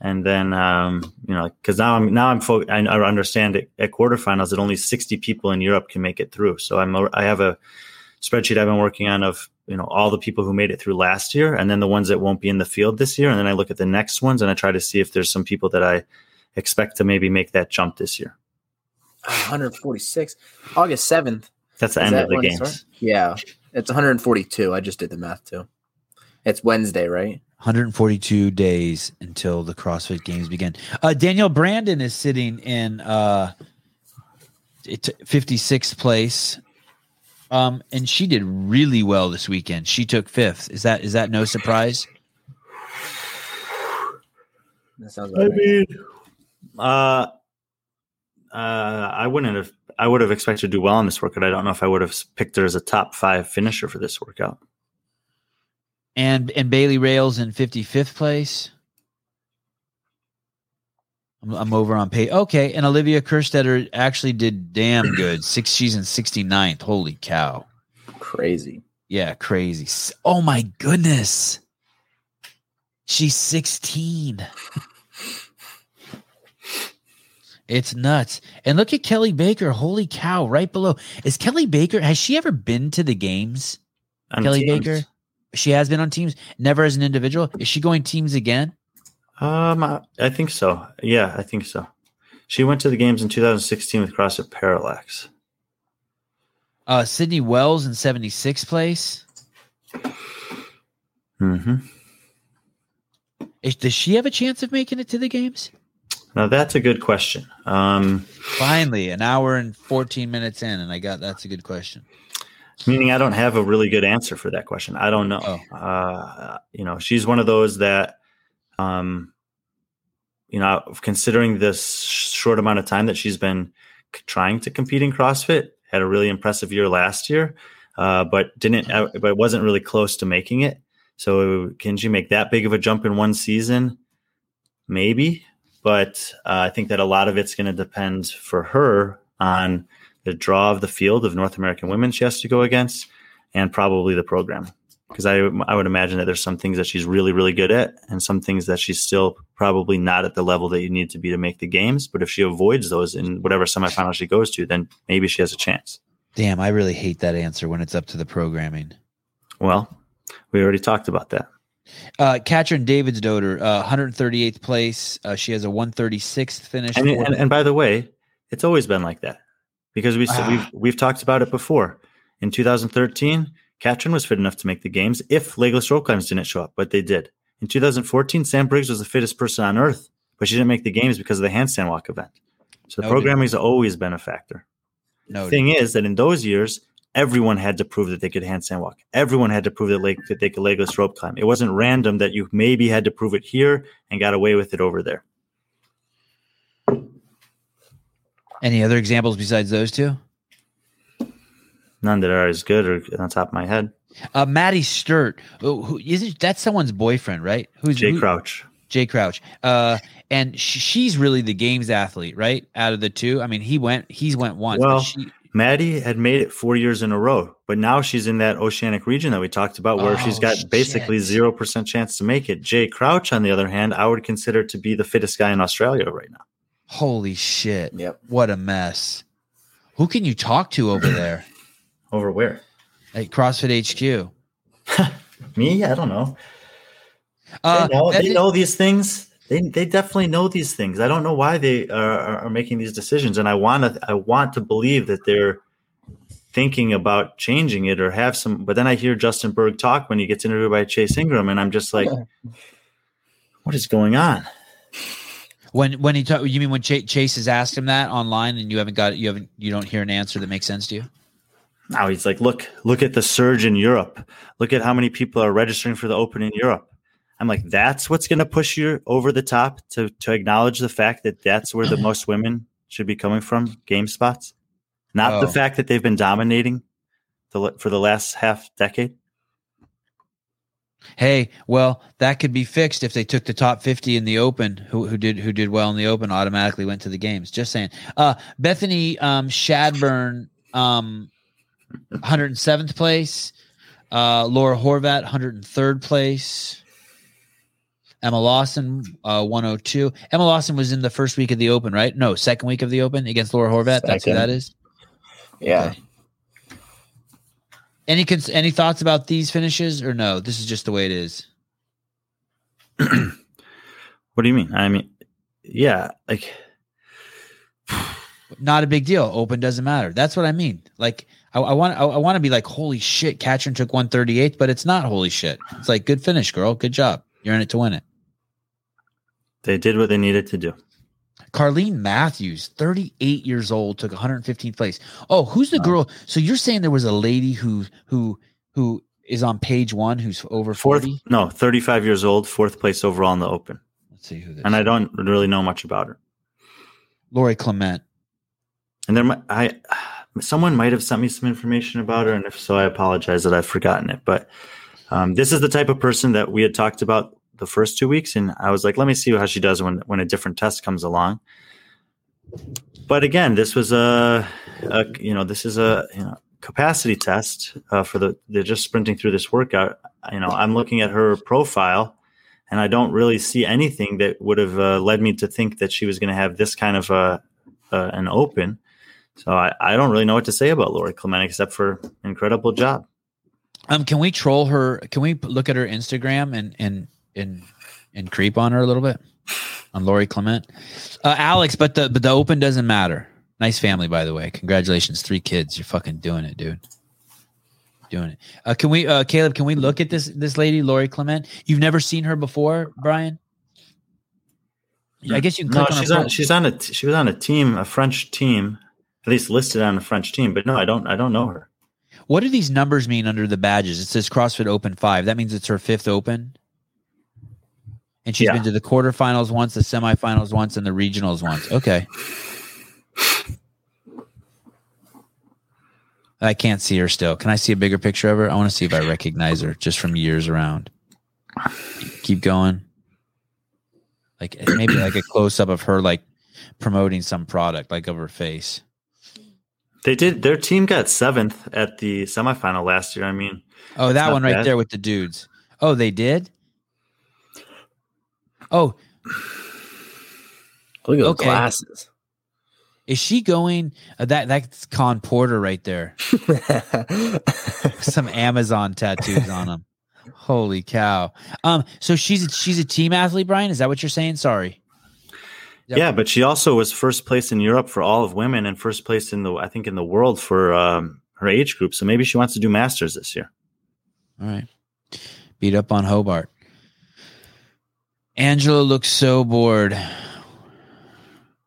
and then um, you know, because now I'm now I'm fo- I, I understand it, at quarterfinals that only 60 people in Europe can make it through. So I'm I have a spreadsheet I've been working on of you know all the people who made it through last year, and then the ones that won't be in the field this year, and then I look at the next ones and I try to see if there's some people that I expect to maybe make that jump this year. 146. August 7th. That's the Is end that of the when it games. starts? Yeah. It's 142. I just did the math too. It's Wednesday, right? 142 days until the CrossFit Games begin. Uh, Danielle Brandon is sitting in uh, 56th place, um, and she did really well this weekend. She took fifth. Is that is that no surprise? That sounds I about right. mean, uh, uh, I wouldn't have. I would have expected to do well on this workout. I don't know if I would have picked her as a top five finisher for this workout. And and Bailey Rails in 55th place. I'm, I'm over on pay. Okay, and Olivia Kerstetter actually did damn good. Six. She's in 69th. Holy cow. Crazy. Yeah, crazy. Oh my goodness. She's 16. [laughs] It's nuts. And look at Kelly Baker. Holy cow! Right below is Kelly Baker. Has she ever been to the games? On Kelly teams. Baker. She has been on teams. Never as an individual. Is she going teams again? Um, I, I think so. Yeah, I think so. She went to the games in 2016 with CrossFit Parallax. Uh, Sydney Wells in seventy sixth place. hmm Is, does she have a chance of making it to the games? Now that's a good question. Um, Finally, an hour and fourteen minutes in, and I got that's a good question. meaning I don't have a really good answer for that question. I don't know. Oh. Uh, you know, she's one of those that, um, you know, considering this short amount of time that she's been trying to compete in CrossFit, had a really impressive year last year, uh, but didn't, uh, but wasn't really close to making it. So can she make that big of a jump in one season? Maybe, but uh, I think that a lot of it's going to depend for her on the draw of the field of North American women she has to go against, and probably the program. Because I, I would imagine that there's some things that she's really, really good at, and some things that she's still probably not at the level that you need to be to make the games. But if she avoids those in whatever semifinal she goes to, then maybe she has a chance. Damn, I really hate that answer when it's up to the programming. Well, we already talked about that. Uh, Katrin Davidsdottir, uh, 138th place. Uh, she has a 136th finish. And, and, and by the way, it's always been like that because we Ah. we've we've talked about it before. In 2013, Katrin was fit enough to make the games if legless rope climbs didn't show up, but they did. In 2014, Sam Briggs was the fittest person on earth, but she didn't make the games because of the handstand walk event. So the Noted. programming has always been a factor. no, thing is that in those years, everyone had to prove that they could handstand walk. Everyone had to prove that, leg, that they could legless rope climb. It wasn't random that you maybe had to prove it here and got away with it over there. any other examples besides those two? None that are as good or on top of my head. Uh, Maddie Sturt, who, who isn't that's someone's boyfriend, right? Who's Jay who- Crouch. Jay Crouch. Uh, and sh- she's really the games athlete, right? Out of the two, I mean, he went, he's went once. Well, she, Maddie had made it four years in a row, but now she's in that oceanic region that we talked about where she's got basically zero percent chance to make it. Jay Crouch, on the other hand, I would consider to be the fittest guy in Australia right now. holy shit, Yep. what a mess. Who can you talk to over there Over where? at CrossFit HQ? [laughs] Me? I don't know. Uh, they, know, they Bethany- know these things. They, they definitely know these things. I don't know why they are, are, are making these decisions, and I want to I want to believe that they're thinking about changing it or have some. But then I hear Justin Bergh talk when he gets interviewed by Chase Ingraham, and I'm just like, [laughs] what is going on? When when he talk, you mean when Chase has asked him that online, and you haven't got you haven't you don't hear an answer that makes sense to you? Now he's like, look, look at the surge in Europe. Look at how many people are registering for the Open in Europe. I'm like, that's what's going to push you over the top to to acknowledge the fact that that's where the [clears throat] most women should be coming from, game spots, not the Oh. fact that they've been dominating the for the last half decade. Hey, well, that could be fixed if they took the top fifty in the Open, who who did who did well in the Open, automatically went to the games. Just saying. Uh, Bethany um, Shadburne, um, 107th place. Uh, Laura Horvath, 103rd place. Emma Lawson, uh, 102. Emma Lawson was in the first week of the Open, right? No, second week of the Open against Laura Horvath. That's who that is. Yeah. Okay. Any cons- any thoughts about these finishes or no? This is just the way it is. [clears throat] What do you mean? I mean, yeah, like not a big deal. Open doesn't matter. That's what I mean. Like I, I want I, I want to be like, holy shit, Katrin took 138th, but it's not holy shit. It's like good finish, girl. Good job. You're in it to win it. they did what they needed to do. Carlene Matthews, 38 years old, took 115th place. Oh, who's the girl? So you're saying there was a lady who who who is on page one who's over Fourth, 40? no, 35 years old, fourth place overall in the Open, Let's see who this and I don't really know much about her. Lori Clement. And there, mi- I, someone might have sent me some information about her, and if so, I apologize that I've forgotten it. But um, this is the type of person that we had talked about the first two weeks, and I was like, let me see how she does when when a different test comes along. But again, this was a, a you know, this is a you know capacity test uh, for the they're just sprinting through this workout. You know, I'm looking at her profile. And I don't really see anything that would have uh, led me to think that she was going to have this kind of a an Open. So I, I don't really know what to say about Lori Clement except for incredible job. Um, can we troll her? Can we look at her Instagram and and and and creep on her a little bit on Lori Clement, uh, Alex? But the but the Open doesn't matter. Nice family, by the way. Congratulations, three kids. You're fucking doing it, dude. Doing it. Uh, can we, uh, Caleb? Can we look at this this lady, Lori Clement? You've never seen her before, Brian. I guess you can No, on she's on she's on a she was on a team, a French team, at least listed on a French team. But no, I don't I don't know her. What do these numbers mean under the badges? It says CrossFit Open five. That means it's her fifth Open. And she's Yeah. been to the quarterfinals once, the semifinals once, and the regionals once. Okay. I can't see her still. Can I see a bigger picture of her? I want to see if I recognize her just from years around. Keep going. Like maybe like a close up of her like promoting some product, like of her face. They did their team got seventh at the semifinal last year. I mean, Oh, that one right bad. there with the dudes. Oh, they did. Oh, Look at those Okay. glasses. is she going? Uh, that that's Con Porter right there. Some Amazon tattoos on him. Holy cow! Um, so she's a, she's a team athlete, Brian. Is that what you're saying? Sorry. Yep. yeah, but she also was first place in Europe for all of women and first place in the I think in the world for um, her age group. So maybe she wants to do masters this year. All right. Beat up on Hobart. Angelo looks so bored.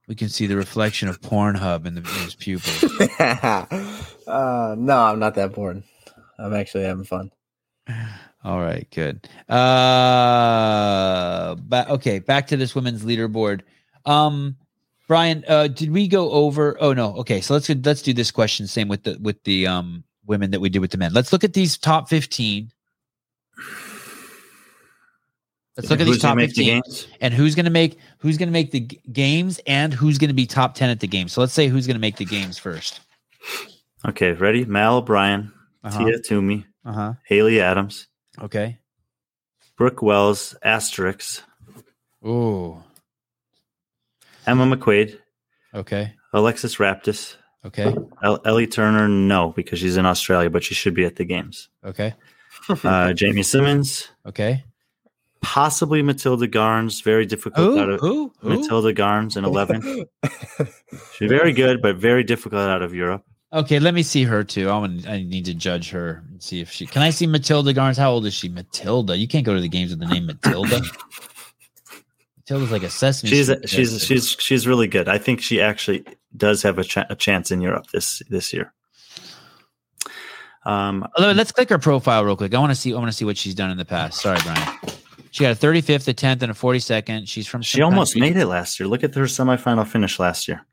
We can see the reflection of Pornhub in, the, in his pupils. [laughs] uh, no, I'm not that bored. I'm actually having fun. All right, good. Uh, ba- okay, back to this women's leaderboard. Um, Brian, uh, did we go over? Oh no, okay. So let's let's do this question same with the with the um women that we did with the men. Let's look at these top fifteen. Let's look at these top the fifteen games? and who's going to make who's going to make the g- games and who's going to be top ten at the game. So let's say who's going to make the games first. Okay, ready? Mal O'Brien, Uh-huh. Tia Toomey, Uh huh. Haley Adams, Okay. Brooke Wells, Asterix, Ooh. Emma McQuaid, Okay. Alexis Raptis, Okay. El- Ellie Turner. No, because she's in Australia, but she should be at the games. Okay. [laughs] Uh, Jamie Simmons, Okay. possibly Matilda Garnes. Very difficult out of Who? Who? Matilda Garnes in 11. [laughs] She's very good, but very difficult out of Europe. Okay, let me see her too. I want. I need to judge her and see if she. Can I see Matilda Garnes? How old is she? Matilda. You can't go to the games with the name Matilda. [laughs] Matilda's like a sesame. She's Street she's character. she's she's really good. I think she actually does have a, ch- a chance in Europe this this year. Um, let's click her profile real quick. I want to see. I want to see what she's done in the past. Sorry, Brian. She got a 35th, a 10th, and a 42nd. She's from. she almost country- made it last year. Look at her semifinal finish last year.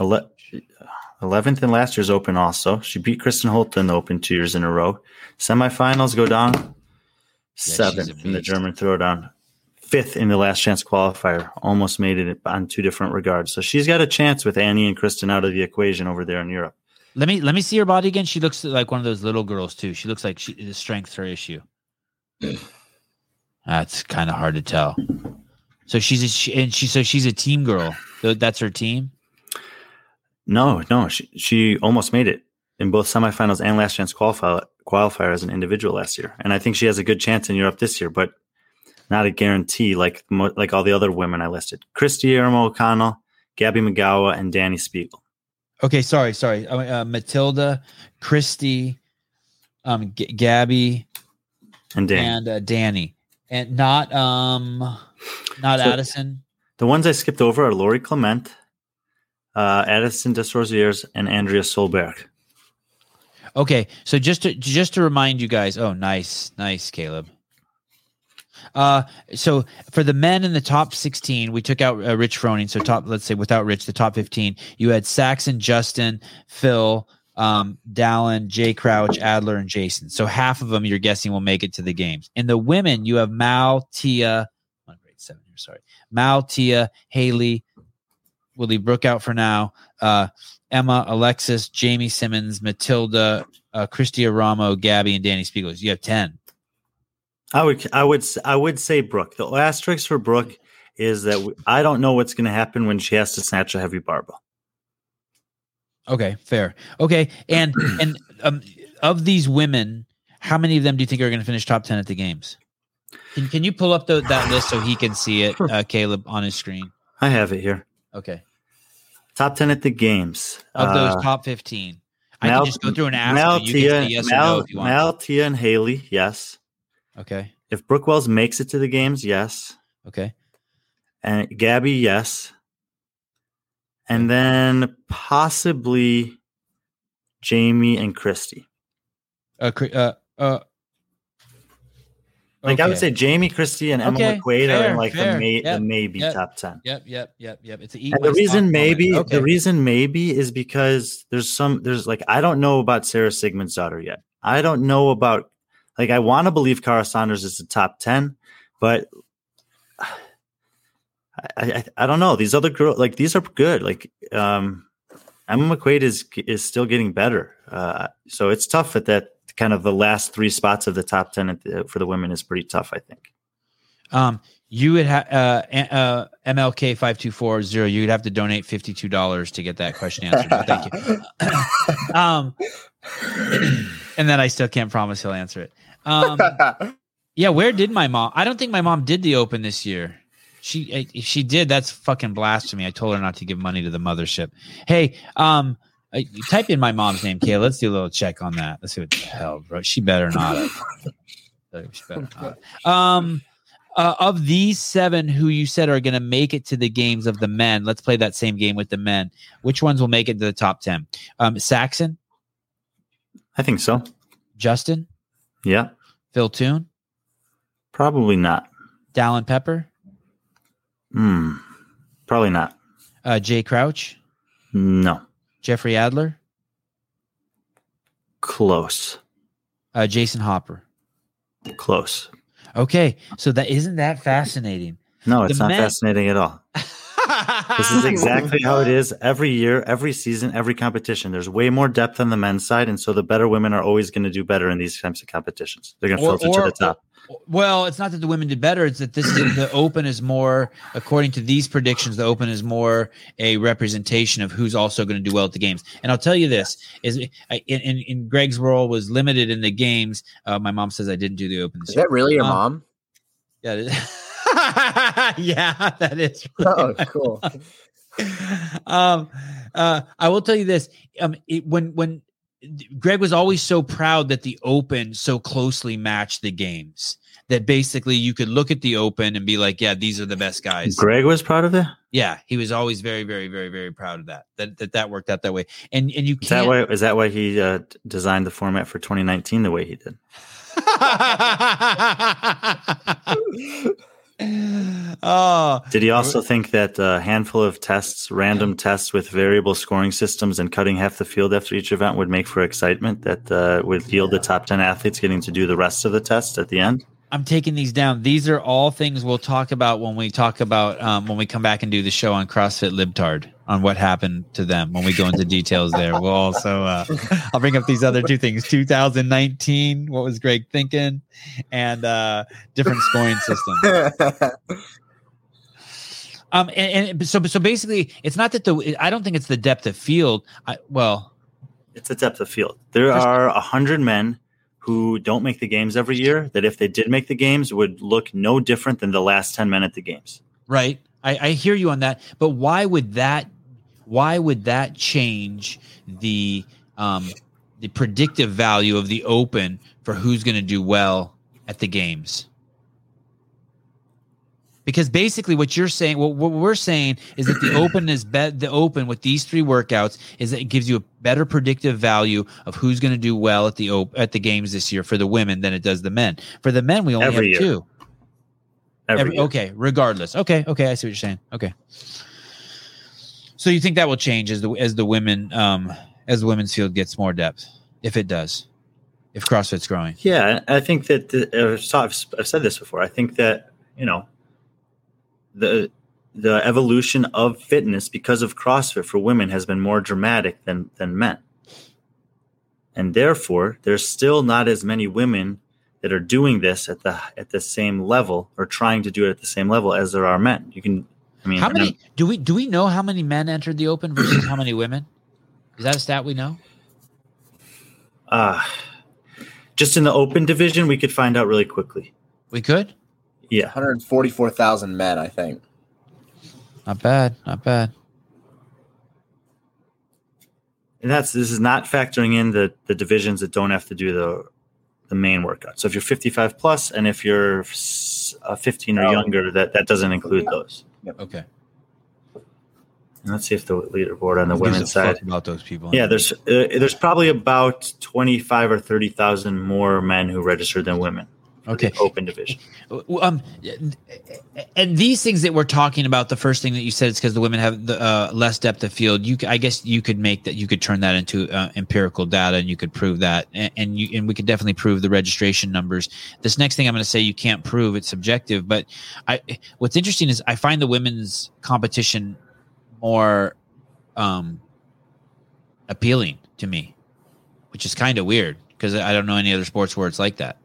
Ele- 11th in last year's Open also. She beat Kristin Holte in the Open two years in a row. Semifinals go down. a Seventh in the. German throwdown. Fifth in the last chance qualifier. Almost made it on two different regards. So she's got a chance with Annie and Kristen out of the equation over there in Europe. Let me let me see her body again. She looks like one of those little girls too. She looks like she the strength's her issue. [clears throat] That's kind of hard to tell. So she's a, she, and she so she's a team girl. That's her team. No, no, she she almost made it in both semifinals and last chance qualifier qualifier as an individual last year, and I think she has a good chance in Europe this year, but not a guarantee like mo- like all the other women I listed: Kristi Eramo O'Connell, Gabby McGowan, and Dani Speegle. Okay, sorry, sorry. Uh, Matilda, Christy, um, G- Gabby, And Danny. and uh, Danny, and not um, not So- Addison. the ones I skipped over are Lori Clement, uh, Addison Desrosiers, and Andrea Solberg. Okay, so just to just to remind you guys. Oh, nice, nice, Caleb. Uh, so for the men in the top sixteen, we took out uh, Rich Froning. So top, let's say without Rich, the top fifteen, you had Saxon, Justin, Phil, um, Dallin, Jay Crouch, Adler, and Jason. So half of them you're guessing will make it to the games. In the women, you have Mal, Tia, one grade seven here. Sorry, Mal, Tia, Haley. We'll leave Brooke out for now. Uh, Emma, Alexis, Jamie Simmons, Matilda, uh, Kristi Eramo, Gabby, and Dani Speegle. You have ten. I would I would I would say Brooke. The asterisk for Brooke is that we, I don't know what's going to happen when she has to snatch a heavy barbell. Okay, fair. Okay, and and um, of these women, how many of them do you think are going to finish top ten at the games? Can Can you pull up the, that list so he can see it, uh, Caleb, on his screen? I have it here. Okay, Top 10 at the games. of those Uh, top fifteen, I Mal- can just go through and ask Mal, you. Tia, yes or Mal, no if you want. Mal, Tia, and Haley, yes. Okay, If Brooke Wells makes it to the games, yes. okay, And Gabby, yes. And then possibly Jamie and Christy. uh, uh, uh. Like I would say Jamie, Christy, and Emma Okay, McQuaid are in like fair. the, may, Yep, the maybe yep. top 10. Yep, yep, yep, yep. It's a the reason maybe. Okay. the reason maybe is because there's some there's like I don't know about Sara Sigmundsdottir yet. I don't know about like I want to believe Kara Saunders is the top ten, but I, I I don't know. These other girls like these are good. Like um Emma McQuaid is is still getting better. Uh, so it's tough at that kind of the last three spots of the top ten the, for the women is pretty tough. I think. Um, you would have uh, uh, MLK five two four zero. You would have to donate fifty two dollars to get that question answered. Thank you. [laughs] um, [clears throat] and then I still can't promise he'll answer it. Um, [laughs] yeah, where did my mom? I don't think my mom did the open this year. She, if she did, that's fucking blasphemy. I told her not to give money to the mothership. Hey, um, uh, type in my mom's name, Kay. Let's do a little check on that. Let's see what the hell, bro. She better not. have. [laughs] She better not. Um, uh, of these seven who you said are going to make it to the games of the men, let's play that same game with the men. Which ones will make it to the top 10? Um, Saxon, I think so. Justin, Yeah, Phil Toon, probably not. Dallin Pepper, Hmm. Probably not. uh, Jay Crouch, No. Jeffrey Adler, Close. uh, Jayson Hopper. Close. Okay, so that isn't that fascinating. No, it's The not men- fascinating at all. [laughs] This is exactly how it is every year, every season, every competition. There's way more depth on the men's side, and so the better women are always going to do better in these types of competitions. They're going to filter to the top. Well, it's not that the women did better. It's that this is the Open is more, according to these predictions, the Open is more a representation of who's also going to do well at the games. And I'll tell you this: is I- in, in, in Greg's role was limited in the games. Uh, my mom says I didn't do the Open. This Is year. that really your Um, mom? Yeah, [laughs] yeah, that is. Oh, cool. [laughs] um, uh, I will tell you this: um, it, when when Greg was always so proud that the Open so closely matched the games that basically you could look at the Open and be like, "Yeah, these are the best guys." Greg was proud of that. Yeah, he was always very, very, very, very proud of that. That that, that worked out that way. And and you Is that can't. why? Is that why he uh, designed the format for 2019 the way he did? [laughs] [laughs] oh, [sighs] Did he also think that a handful of tests, random tests with variable scoring systems, and cutting half the field after each event would make for excitement that uh, would yield the top 10 athletes getting to do the rest of the test at the end? I'm taking these down. These are all things we'll talk about when we talk about um, when we come back and do the show on CrossFit Libtard on what happened to them when we go into details there. We'll also uh, I'll bring up these other two things: 2019, what was Greg thinking, and uh, different scoring systems. [laughs] Um, and, and so so basically, it's not that the I don't think it's the depth of field. I, well, It's a depth of field. There are a hundred men who don't make the games every year that if they did make the games would look no different than the last 10 men at the games. right I, I hear you on that but why would that why would that change the um the predictive value of the open for who's going to do well at the games because basically what you're saying what, what we're saying is that the [clears throat] [clears throat] open is bet the open with these three workouts is that it gives you a better predictive value of who's going to do well at the op- at the games this year for the women than it does the men for the men we only Every have year. two Every okay, regardless. Okay, okay, I see what you're saying. Okay. So you think that will change as the as the women um as the women's field gets more depth, if it does, if CrossFit's growing. Yeah, I think that the, I've, I've said this before. I think that you know the the evolution of fitness because of CrossFit for women has been more dramatic than than men, and therefore there's still not as many women that are doing this at the at the same level or trying to do it at the same level as there are men. You can, I mean, How and many do we do we know how many men entered the open versus how many women? Is that a stat we know? uh, just in the open division, we could find out really quickly. We could. Yeah, 144,000 men, I think. Not bad. Not bad. and that's this is not factoring in the the divisions that don't have to do the the main workout. So if you're 55 plus, and if you're uh, 15 or Oh. younger, that that doesn't include those. Okay. Let's see if the leaderboard on the Who women's a fuck side. about those people. Yeah, there's uh, there's probably about 25 or 30,000 more men who registered than women. Okay. open division. Um, and these things that we're talking about, the first thing that you said is because the women have the uh, less depth of field. You, I guess, you could make that. You could turn that into uh, empirical data, and you could prove that. And, and you, and we could definitely prove the registration numbers. This next thing I'm going to say, you can't prove it's subjective. But I, what's interesting is I find the women's competition more um, appealing to me, which is kind of weird because I don't know any other sports where it's like that.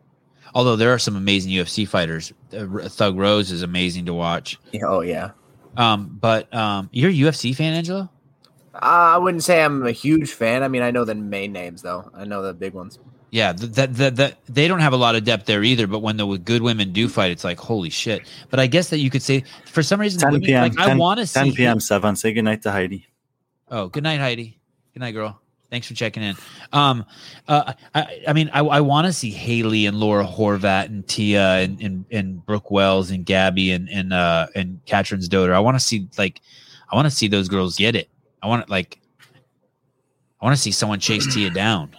Although there are some amazing UFC fighters, uh, Thug Rose is amazing to watch. Oh, yeah. Um, but um, you're a UFC fan, Angelo? Uh, I wouldn't say I'm a huge fan. I mean, I know the main names, though. I know the big ones. Yeah, th- that that that they don't have a lot of depth there either. But when the good women do fight, it's like holy shit. But I guess that you could say for some reason, 10 women, p.m. like I want to see 10 p.m. Seven. Say good night to Heidi. Oh, good night, Heidi. Good night, girl. Thanks for checking in. Um, uh, I, I mean, I, I want to see Haley and Laura Horvath and Tia and, and, and Brooke Wells and Gabby and, and, uh, and Catherine's daughter. I want to see like, I want to see those girls get it. I want to like, I want to see someone chase Tia down.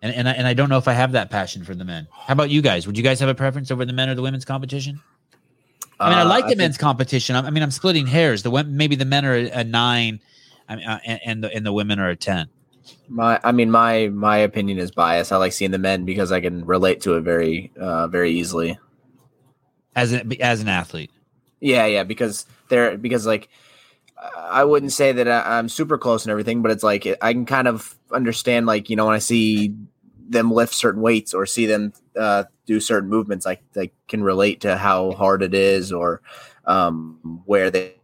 And, and I, and I don't know if I have that passion for the men. How about you guys? Would you guys have a preference over the men or the women's competition? I mean, I Uh, like the think- men's competition. I, I mean, I'm splitting hairs. The maybe the men are a, a nine, I mean, uh, and, and the and the women are a ten. My, I mean, my my opinion is biased. I like seeing the men because I can relate to it very, uh, very easily. As an as an athlete, Yeah, yeah, because they're because like I wouldn't say that I, I'm super close and everything, but it's like I can kind of understand like you know when I see them lift certain weights or see them uh, do certain movements, I I can relate to how hard it is or um, where they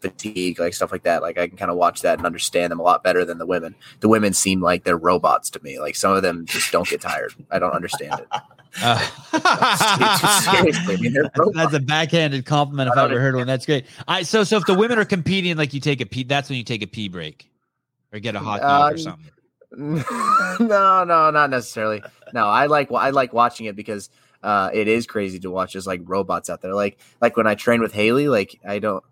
fatigue like stuff like that. Like I can kind of watch that and understand them a lot better than the women. The women seem like they're robots to me. Like some of them just don't get tired. I don't understand it. uh, [laughs] Seriously, I mean, that's a backhanded compliment if I ever heard one. That's great. I so so if the women are competing, like you take a pee, that's when you take a pee break or get a hot dog or Um, something. [laughs] no, no, not necessarily. No, I like I like watching it because uh, it is crazy to watch just like robots out there. Like like when I train with Haley, like I don't.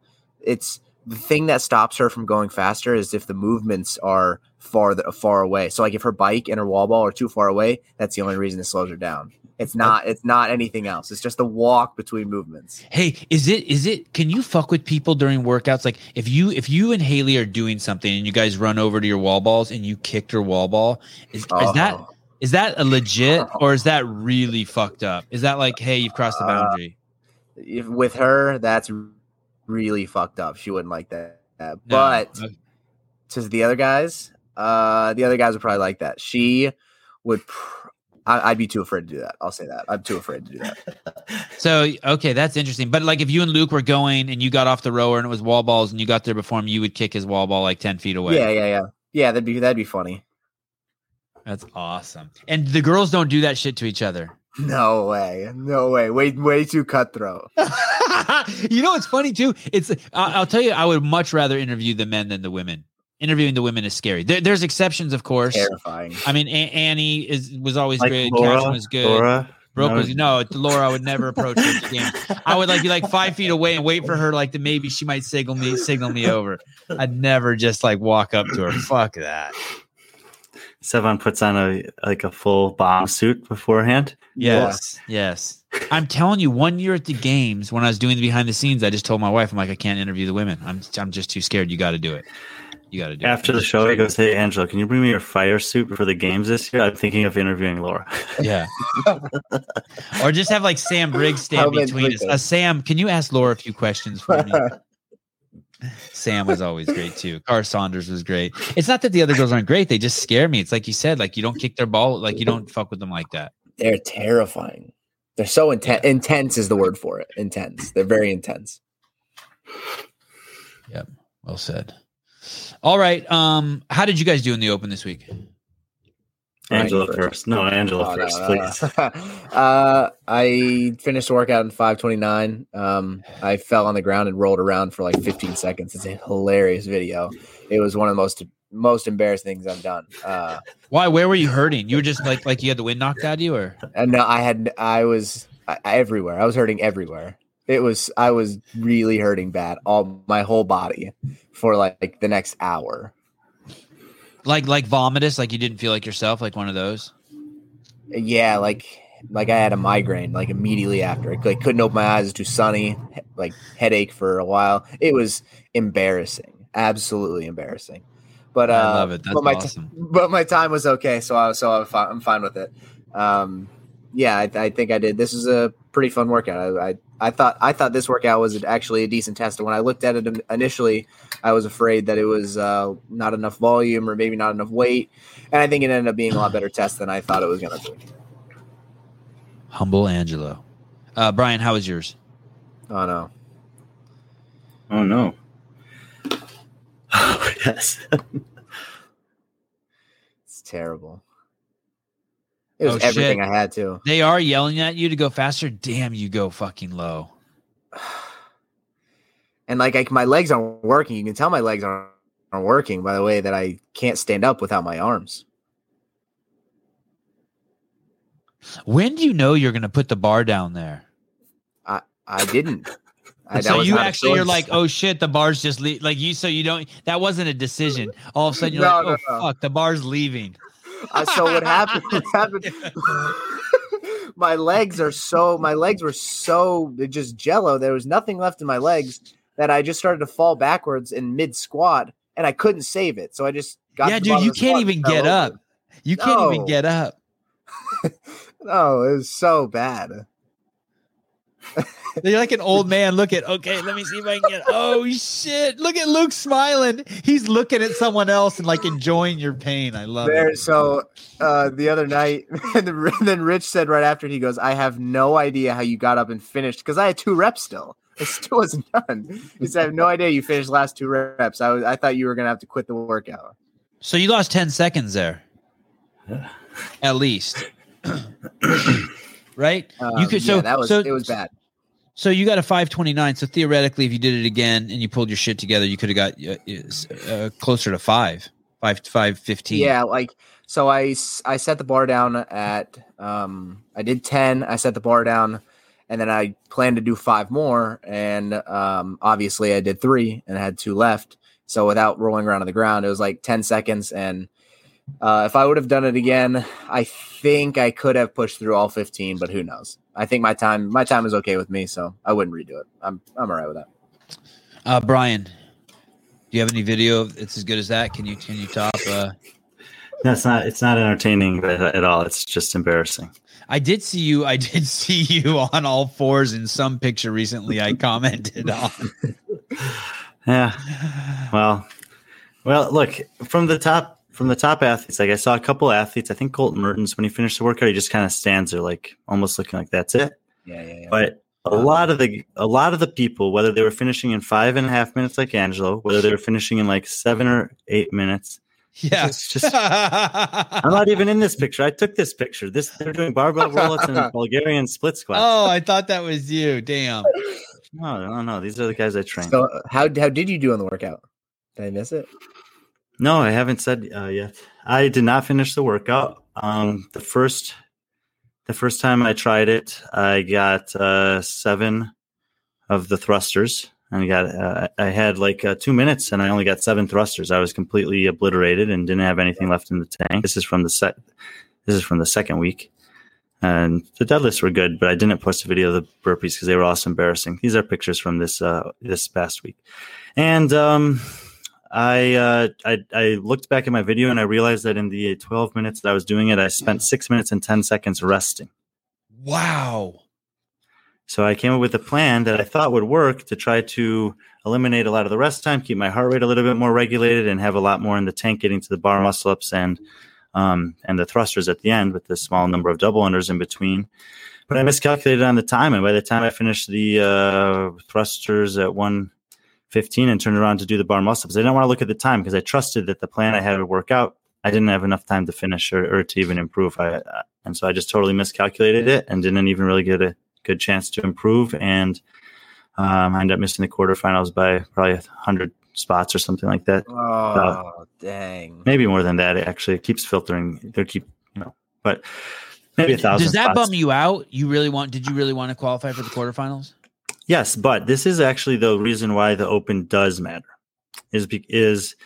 It's the thing that stops her from going faster is if the movements are far far away. So like if her bike and her wall ball are too far away, that's the only reason it slows her down. It's not. It's not anything else. It's just the walk between movements. Hey, is it is it can you fuck with people during workouts? Like if you if you and Haley are doing something and you guys run over to your wall balls and you kicked her wall ball, is, is that Oh. is that a legit [laughs] or is that really fucked up? Is that like, hey, you've crossed the Uh, boundary? if, with her, that's really fucked up. She wouldn't like that. No. But to the other guys, uh, the other guys would probably like that. She would. Pr- I, I'd be too afraid to do that. I'll say that. I'm too afraid to do that. [laughs] So okay, that's interesting. But like if you and Luke were going and you got off the rower and it was wall balls and you got there before him, you would kick his wall ball like ten feet away. Yeah, yeah, yeah, yeah. That'd be that'd be funny. That's awesome. And the girls don't do that shit to each other. No way, no way. Way way too cutthroat. [laughs] you know what's funny too? It's I- I'll tell you, I would much rather interview the men than the women. Interviewing the women is scary. There, there's exceptions, of course. Terrifying. I mean, a- Annie is was always Like great. Laura, Catherine was good. Laura, Brooke no, was no. Laura, I would never approach her at the game. I would like be like five feet away and wait for her, like to maybe she might signal me, signal me over. I'd never just like walk up to her. Fuck that. Sevan puts on a like a full bomb suit beforehand. Yes, yes. I'm telling you, one year at the games when I was doing the behind the scenes, I just told my wife, I'm like, I can't interview the women. I'm I'm just too scared. You got to do it. You got to do After it. After the show, he goes, "Hey, Angelo, can you bring me your fire suit for the games this year? I'm thinking of interviewing Laura." Yeah. or just have like Sam Briggs [laughs] stand How between us. people? Uh, Sam, can you ask Laura a few questions for me? [laughs] Sam was always great too. Kara Saunders was great. It's not that the other girls aren't great; they just scare me. It's like you said, like you don't kick their ball, like you don't fuck with them like that. They're terrifying. They're so intense. Intense is the word for it. Intense. They're very intense. Yep. Well said. All right. Um, how did you guys do in the open this week? Angelo Right. first. No, Angelo Oh, no, first, no, please. no. [laughs] uh, I finished the workout in 529. Um, I fell on the ground and rolled around for like 15 seconds. It's a hilarious video. It was one of the most most embarrassing things I've done. Uh, Why? Where were you hurting? You were just like like you had the wind knocked out of you, or and no, I had I was I, everywhere. I was hurting everywhere. It was I was really hurting bad, all my whole body for like the next hour. like like vomitous, like you didn't feel like yourself, like one of those. Yeah, like like I had a migraine like immediately after. I like, couldn't open my eyes. It was too sunny. Like headache for a while. It was embarrassing, absolutely embarrassing. But uh, I love it. That's but my t- but my time was okay, so I so I'm fine, I'm fine with it. Um, yeah, I, I think I did. This is a pretty fun workout. I, I I thought I thought this workout was actually a decent test. And when I looked at it initially, I was afraid that it was uh, not enough volume or maybe not enough weight, and I think it ended up being a lot better test than I thought it was going to be. Humble Angelo. Uh, Brian, how was yours? Oh no. Oh no. Oh [laughs] yes. It's terrible. It was Oh, everything shit. I had to. They are yelling at you to go faster. Damn, you go fucking low. [sighs] And like, like my legs aren't working. You can tell my legs aren't, aren't working by the way that I can't stand up without my arms. When do you know you're going to put the bar down there? I I didn't. I, so you actually are like, oh shit, the bar's just le-. like you. So you don't. That wasn't a decision. All of a sudden you're No, like, no, oh no. fuck, the bar's leaving. Uh, so what happened? [laughs] What happened? [laughs] my legs are so. My legs were so just jello. There was nothing left in my legs that I just started to fall backwards in mid squat, and I couldn't save it. So I just got. yeah, dude, you can't even get over. up. You can't even get up. [laughs] No, it was so bad. You're like an old man. Look at okay. Let me see if I can get. Oh shit! Look at Luke smiling. He's looking at someone else and like enjoying your pain. I love There, it. so uh, the other night, [laughs] and then Rich said right after he goes, "I have no idea how you got up and finished because I had two reps still. [laughs] It still wasn't done." He said, "I have no idea you finished last two reps. I was, I thought you were gonna have to quit the workout." So you lost ten seconds there, [sighs] at least. [clears throat] right? Um, you could. So yeah, that was so it was bad. So you got a 529. So theoretically, if you did it again and you pulled your shit together, you could have got uh, uh, closer to five, five, five fifteen. Yeah, like so I I set the bar down at um I did 10, I set the bar down and then I planned to do five more and um obviously I did 3 and I had two left. So without rolling around on the ground, it was like 10 seconds and uh, if I would have done it again, I think I could have pushed through all 15, but who knows? I think my time my time is okay with me, so I wouldn't redo it. I'm I'm all right with that. Uh, Brian, do you have any video? of It's as good as that. Can you can you top? Uh, That's not. It's not entertaining at, at all. It's just embarrassing. I did see you. I did [laughs] see you on all fours in some picture recently. I commented on. [laughs] Yeah. Well, well. Look from the top. From the top athletes, like I saw a couple athletes. I think Colten Mertens, when he finished the workout, he just kind of stands there, like almost looking like that's it. Yeah, yeah, yeah. But a um, lot of the a lot of the people, whether they were finishing in five and a half minutes like Angelo, whether they were finishing in like seven or eight minutes, Yes. It's just- I'm not even in this picture. I took this picture. This they're doing barbell roll-ups and [laughs] Bulgarian split squat. oh, I thought that was you. Damn. No, no, no. These are the guys I train. So how how did you do on the workout? Did I miss it? No, I haven't said uh, yet. I did not finish the workout. Um, the first, the first time I tried it, I got uh, seven of the thrusters, and I got uh, I had like uh, two minutes, and I only got seven thrusters. I was completely obliterated and didn't have anything left in the tank. This is from the set. This is from the second week. And the deadlifts were good, but I didn't post a video of the burpees because they were also embarrassing. These are pictures from this uh, this past week, and um, I, uh, I I looked back at my video and I realized that in the 12 minutes that I was doing it, I spent six minutes and 10 seconds resting. Wow. So I came up with a plan that I thought would work to try to eliminate a lot of the rest time, keep my heart rate a little bit more regulated, and have a lot more in the tank getting to the bar muscle ups and um, and the thrusters at the end with the small number of double unders in between. But I miscalculated on the time, and by the time I finished the uh, thrusters at 115 and turned around to do the bar muscle ups, I didn't want to look at the time because I trusted that the plan I had would work out. I didn't have enough time to finish or, or to even improve. I, uh, and so I just totally miscalculated it and didn't even really get a good chance to improve. And um, I ended up missing the quarterfinals by probably 100 spots or something like that. Oh, Uh, dang. Maybe more than that. actually. It actually keeps filtering. They keep, you know, but maybe a thousand. Does that spots. bum you out? You really want? Did you really want to qualify for the quarterfinals? Yes, but this is actually the reason why the open does matter. Is be- is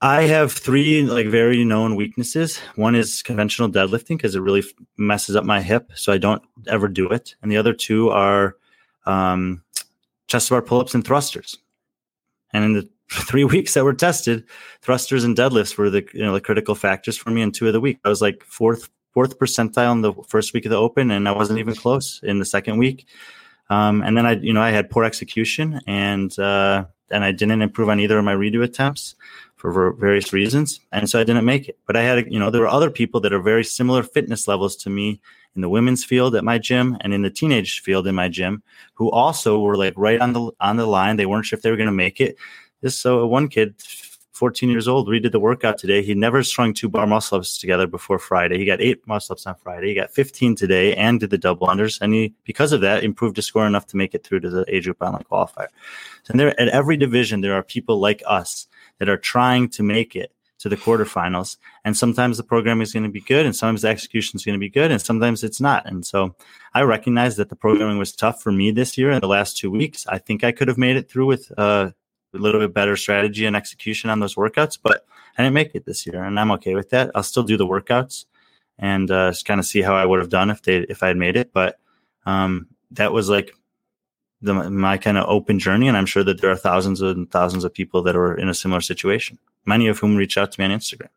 I have three like very known weaknesses. One is conventional deadlifting because it really f- messes up my hip, so I don't ever do it. And the other two are um, chest bar pull-ups and thrusters. And in the [laughs] three weeks that were tested, thrusters and deadlifts were the you know the critical factors for me in two of the week. I was like fourth fourth percentile in the first week of the open, and I wasn't even close in the second week. Um, and then I, you know, I had poor execution, and uh, and I didn't improve on either of my redo attempts for various reasons, and so I didn't make it. But I had, you know, there were other people that are very similar fitness levels to me in the women's field at my gym and in the teenage field in my gym, who also were like right on the on the line. They weren't sure if they were going to make it. This so one kid 14 years old, redid the workout today. He never strung two bar muscle ups together before Friday. He got eight muscle ups on Friday. He got 15 today and did the double unders. And he, because of that, improved his score enough to make it through to the age group online qualifier. And there, at every division, there are people like us that are trying to make it to the quarterfinals. And sometimes the program is going to be good, and sometimes the execution is going to be good, and sometimes it's not. And so I recognize that the programming was tough for me this year in the last two weeks. I think I could have made it through with uh, a little bit better strategy and execution on those workouts, but I didn't make it this year, and I'm okay with that. I'll still do the workouts and uh, just kind of see how I would have done if they if I had made it. But um, that was like the, my kind of open journey, and I'm sure that there are thousands and thousands of people that are in a similar situation. Many of whom reach out to me on Instagram.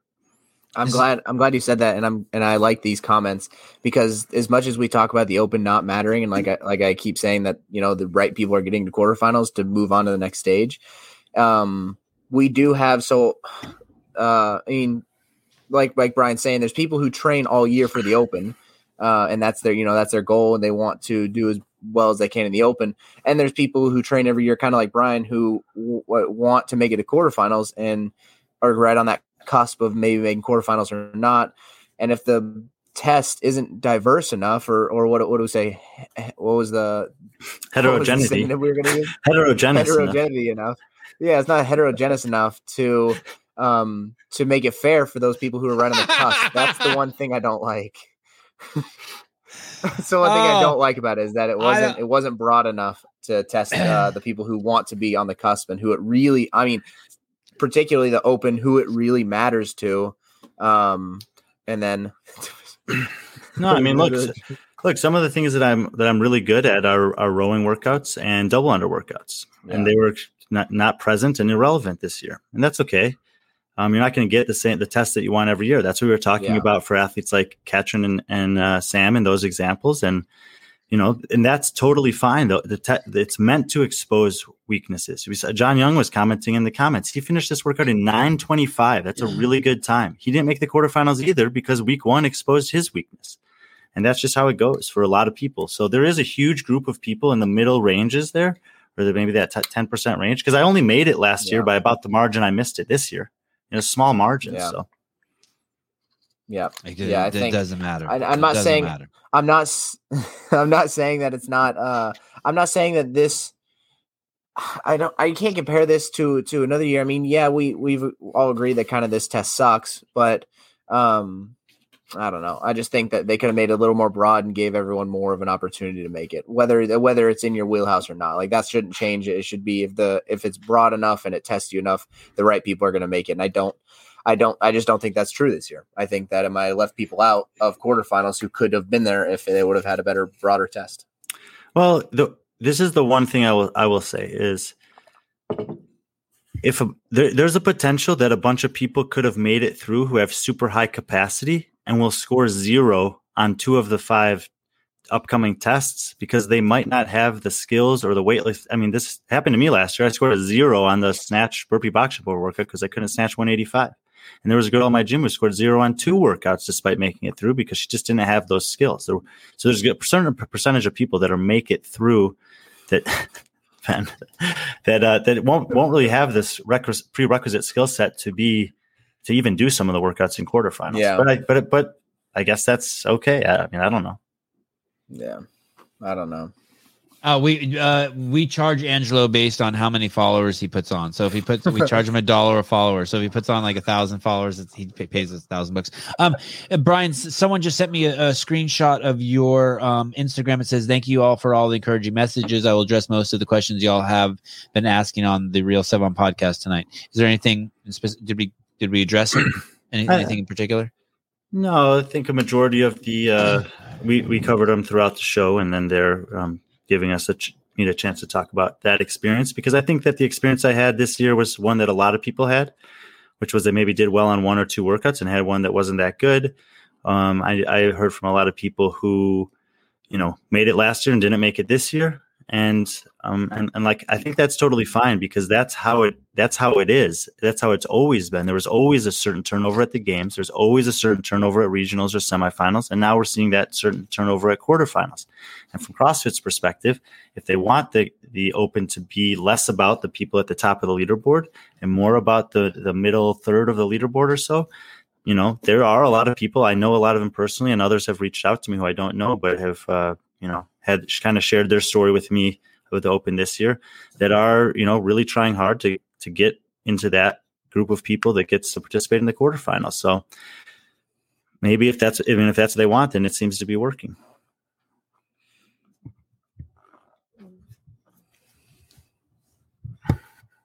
I'm glad I'm glad you said that and I'm and I like these comments because as much as we talk about the open not mattering and like I like I keep saying that you know the right people are getting to quarterfinals to move on to the next stage um we do have so uh I mean like like Brian's saying there's people who train all year for the open uh and that's their you know that's their goal and they want to do as well as they can in the open and there's people who train every year kind of like Brian who w- want to make it to quarterfinals and are right on that cusp of maybe making quarterfinals or not. And if the test isn't diverse enough, or or what what do we say? What was the what was the Heterogeneity. that we were going to use? [laughs] Heterogeneous. enough. heterogeneity enough. Yeah, it's not heterogeneous enough to um to make it fair for those people who are right on the cusp. That's the one thing I don't like. [laughs] so the one thing I Oh. don't like about it is that it wasn't don't- it wasn't broad enough to test uh, the people who want to be on the cusp and who it really I mean particularly the open who it really matters to um and then No, I mean, look, look. Some of the things that I'm that I'm really good at are, are rowing workouts and double under workouts, and they were not not present and irrelevant this year, and that's okay. Um, you're not going to get the same the test that you want every year. That's what we were talking Yeah. about for athletes like Katrin and, and uh, Sam and those examples, and you know, and that's totally fine. Though the te- it's meant to expose weaknesses. We saw, John Young was commenting in the comments. He finished this workout in 9:25. That's a really good time. He didn't make the quarterfinals either because week one exposed his weakness, and that's just how it goes for a lot of people. So there is a huge group of people in the middle ranges there, or maybe that ten percent range. Because I only made it last year by about the margin I missed it this year. In a small margin. Yeah. So yeah Like, Yeah, I it, it think- doesn't matter. I- I'm not saying- matter. I'm not s- [laughs] I'm not saying that it's not uh I'm not saying that this I don't I can't compare this to to another year. I mean, yeah, we we've all agreed that kind of this test sucks, but um I don't know. I just think that they could have made it a little more broad and gave everyone more of an opportunity to make it. Whether whether it's in your wheelhouse or not. Like that shouldn't change it. It should be if the if it's broad enough and it tests you enough, the right people are going to make it. And I don't I don't I just don't think that's true this year. I think that it might have left people out of quarterfinals who could have been there if they would have had a better, broader test. Well, the, this is the one thing I will I will say is if a, there, there's a potential that a bunch of people could have made it through who have super high capacity and will score zero on two of the five upcoming tests because they might not have the skills or the weight lift. I mean, this happened to me last year. I scored a zero on the snatch burpee box jump workout because I couldn't snatch 185. And there was a girl in my gym who scored zero on two workouts despite making it through because she just didn't have those skills. So, so there's a certain percentage of people that are make it through that [laughs] that uh, that won't won't really have this requisite, prerequisite skill set to be to even do some of the workouts in quarterfinals. Yeah. But I but but I guess that's okay. I, I mean, I don't know. Yeah. I don't know. Uh, we uh, we charge Angelo based on how many followers he puts on. So if he puts, we [laughs] charge him a dollar a follower. So if he puts on like a thousand followers, it's, he pays us a thousand bucks. Um, Brian, someone just sent me a, a screenshot of your um Instagram. It says, "Thank you all for all the encouraging messages. I will address most of the questions y'all have been asking on the Real Sevan podcast tonight. Is there anything specific? Did we did we address? [clears throat] Any, anything in particular? No, I think a majority of the uh, we we covered them throughout the show, and then they're um, giving us a ch- a chance to talk about that experience because I think that the experience I had this year was one that a lot of people had, which was they maybe did well on one or two workouts and had one that wasn't that good. Um, I, I heard from a lot of people who, you know, made it last year and didn't make it this year, and um and, and like i think that's totally fine because that's how it that's how it is. That's how it's always been. There was always a certain turnover at the games. There's always a certain turnover at regionals or semifinals and now we're seeing that certain turnover at quarterfinals. And from crossfit's perspective if they want the the open to be less about the people at the top of the leaderboard and more about the the middle third of the leaderboard or so you know there are a lot of people i know a lot of them personally and others have reached out to me who i don't know but have uh, you know had kind of shared their story with me with the Open this year that are you know really trying hard to to get into that group of people that gets to participate in the quarterfinals. So maybe if that's even if that's what they want, then it seems to be working.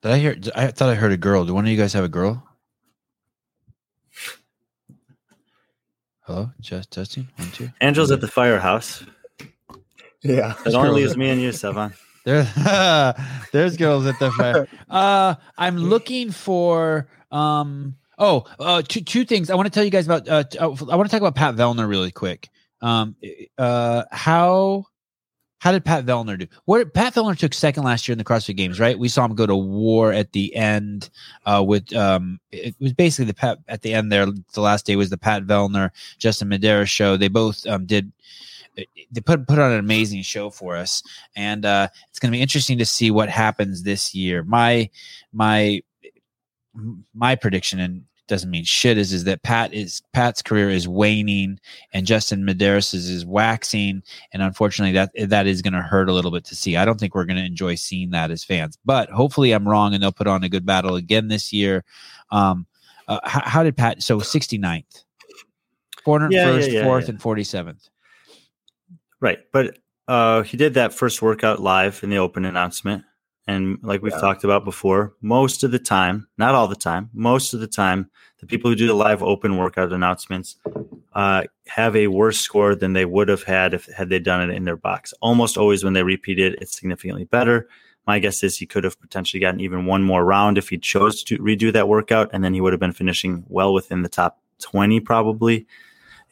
Did I hear? I thought I heard a girl. Do one of you guys have a girl? Hello, just testing one two. Angel's at the firehouse. Yeah. It only leaves me and you, Sevan. [laughs] There, [laughs] there's girls at the fair. Uh, I'm looking for um. Oh, uh, two two things. I want to tell you guys about. Uh, I want to talk about Pat Vellner really quick. Um, uh, how how did Pat Vellner do? What Pat Vellner took second last year in the CrossFit Games, right? We saw him go to war at the end. Uh, with um, it was basically the Pat at the end there. The last day was the Pat Vellner Justin Medeiros show. They both um did they put put on an amazing show for us, and uh, it's going to be interesting to see what happens this year. My my my prediction and doesn't mean shit is is that Pat is Pat's career is waning and Justin Medeiros is, is waxing and unfortunately that that is going to hurt a little bit to see. I don't think we're going to enjoy seeing that as fans, but hopefully I'm wrong and they'll put on a good battle again this year. Um, uh, how, how, did Pat so 69th, 401st, yeah, yeah, yeah, 4th, and 47th? Right. But uh, he did that first workout live in the open announcement. And like we've yeah. talked about before, most of the time, not all the time, most of the time, the people who do the live open workout announcements uh, have a worse score than they would have had if had they done it in their box. Almost always when they repeat it, it's significantly better. My guess is he could have potentially gotten even one more round if he chose to redo that workout, and then he would have been finishing well within the top 20 probably.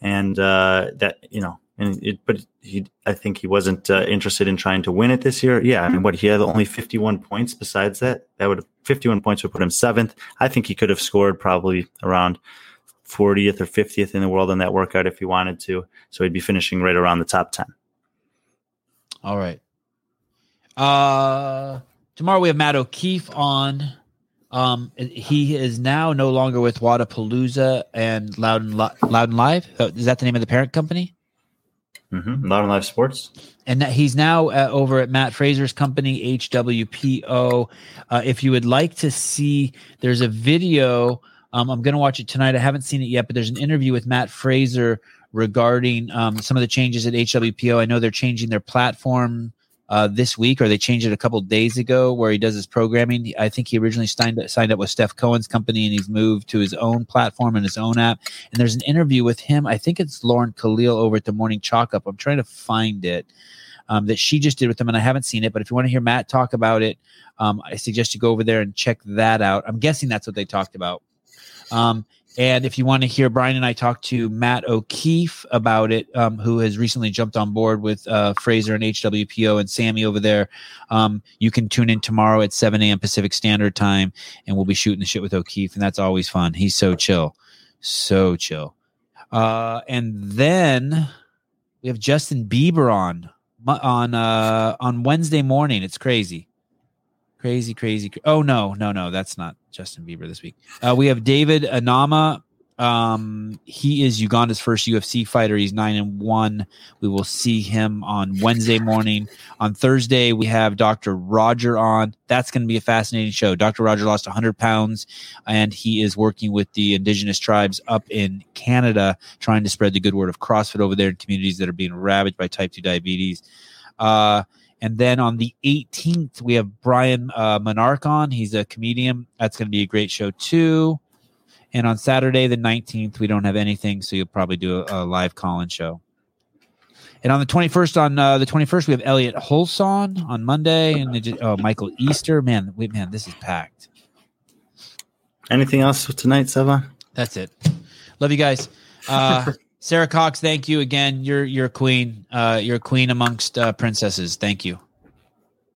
And uh, that, you know, and it, but he, I think he wasn't uh, interested in trying to win it this year. Yeah, I mean, what he had only 51 points. Besides that, that would 51 points would put him seventh. I think he could have scored probably around 40th or 50th in the world on that workout if he wanted to. So he'd be finishing right around the top 10. All right. Uh, tomorrow we have Matt O'Keefe on. Um, he is now no longer with Wodapalooza and Loudon, Loud And Live. Uh, is that the name of the parent company? Mm-hmm. Modern Life Sports. And that he's now uh, over at Matt Fraser's company, HWPO. Uh, if you would like to see, there's a video. Um, I'm going to watch it tonight. I haven't seen it yet, but there's an interview with Matt Fraser regarding um, some of the changes at HWPO. I know they're changing their platform uh, this week, or they changed it a couple days ago, where he does his programming. I think he originally signed signed up with Steph Cohen's company, and he's moved to his own platform and his own app. And there's an interview with him. I think it's Lauren Khalil over at the Morning Chalk Up. I'm trying to find it. Um, that she just did with him, and I haven't seen it. But if you want to hear Matt talk about it, um, I suggest you go over there and check that out. I'm guessing that's what they talked about. Um, And if you want to hear Brian and I talk to Matt O'Keefe about it, um, who has recently jumped on board with uh, Fraser and HWPO and Sammy over there, um, you can tune in tomorrow at 7 a.m. Pacific Standard Time, and we'll be shooting the shit with O'Keefe, and that's always fun. He's so chill, so chill. Uh, and then we have Justin Bieber on on uh, on Wednesday morning. It's crazy. Crazy, crazy. Oh no, no, no, that's not Justin Bieber this week. Uh, we have David Anama. Um, he is Uganda's first UFC fighter. He's nine and one. We will see him on Wednesday morning. On Thursday, we have Dr. Roger on. That's going to be a fascinating show. Dr. Roger lost 100 pounds, and he is working with the indigenous tribes up in Canada, trying to spread the good word of CrossFit over there in communities that are being ravaged by type 2 diabetes. Uh, and then on the 18th, we have Brian uh, Monarch on. He's a comedian. That's going to be a great show, too. And on Saturday, the 19th, we don't have anything. So you'll probably do a, a live call in show. And on the 21st, on uh, the 21st, we have Elliot Holson on Monday. And it just, oh, Michael Easter. Man, wait, man, this is packed. Anything else for tonight, Sevan? That's it. Love you guys. Uh, [laughs] Sarah Cox, thank you again. You're you're a queen. Uh, you're a queen amongst uh, princesses. Thank you.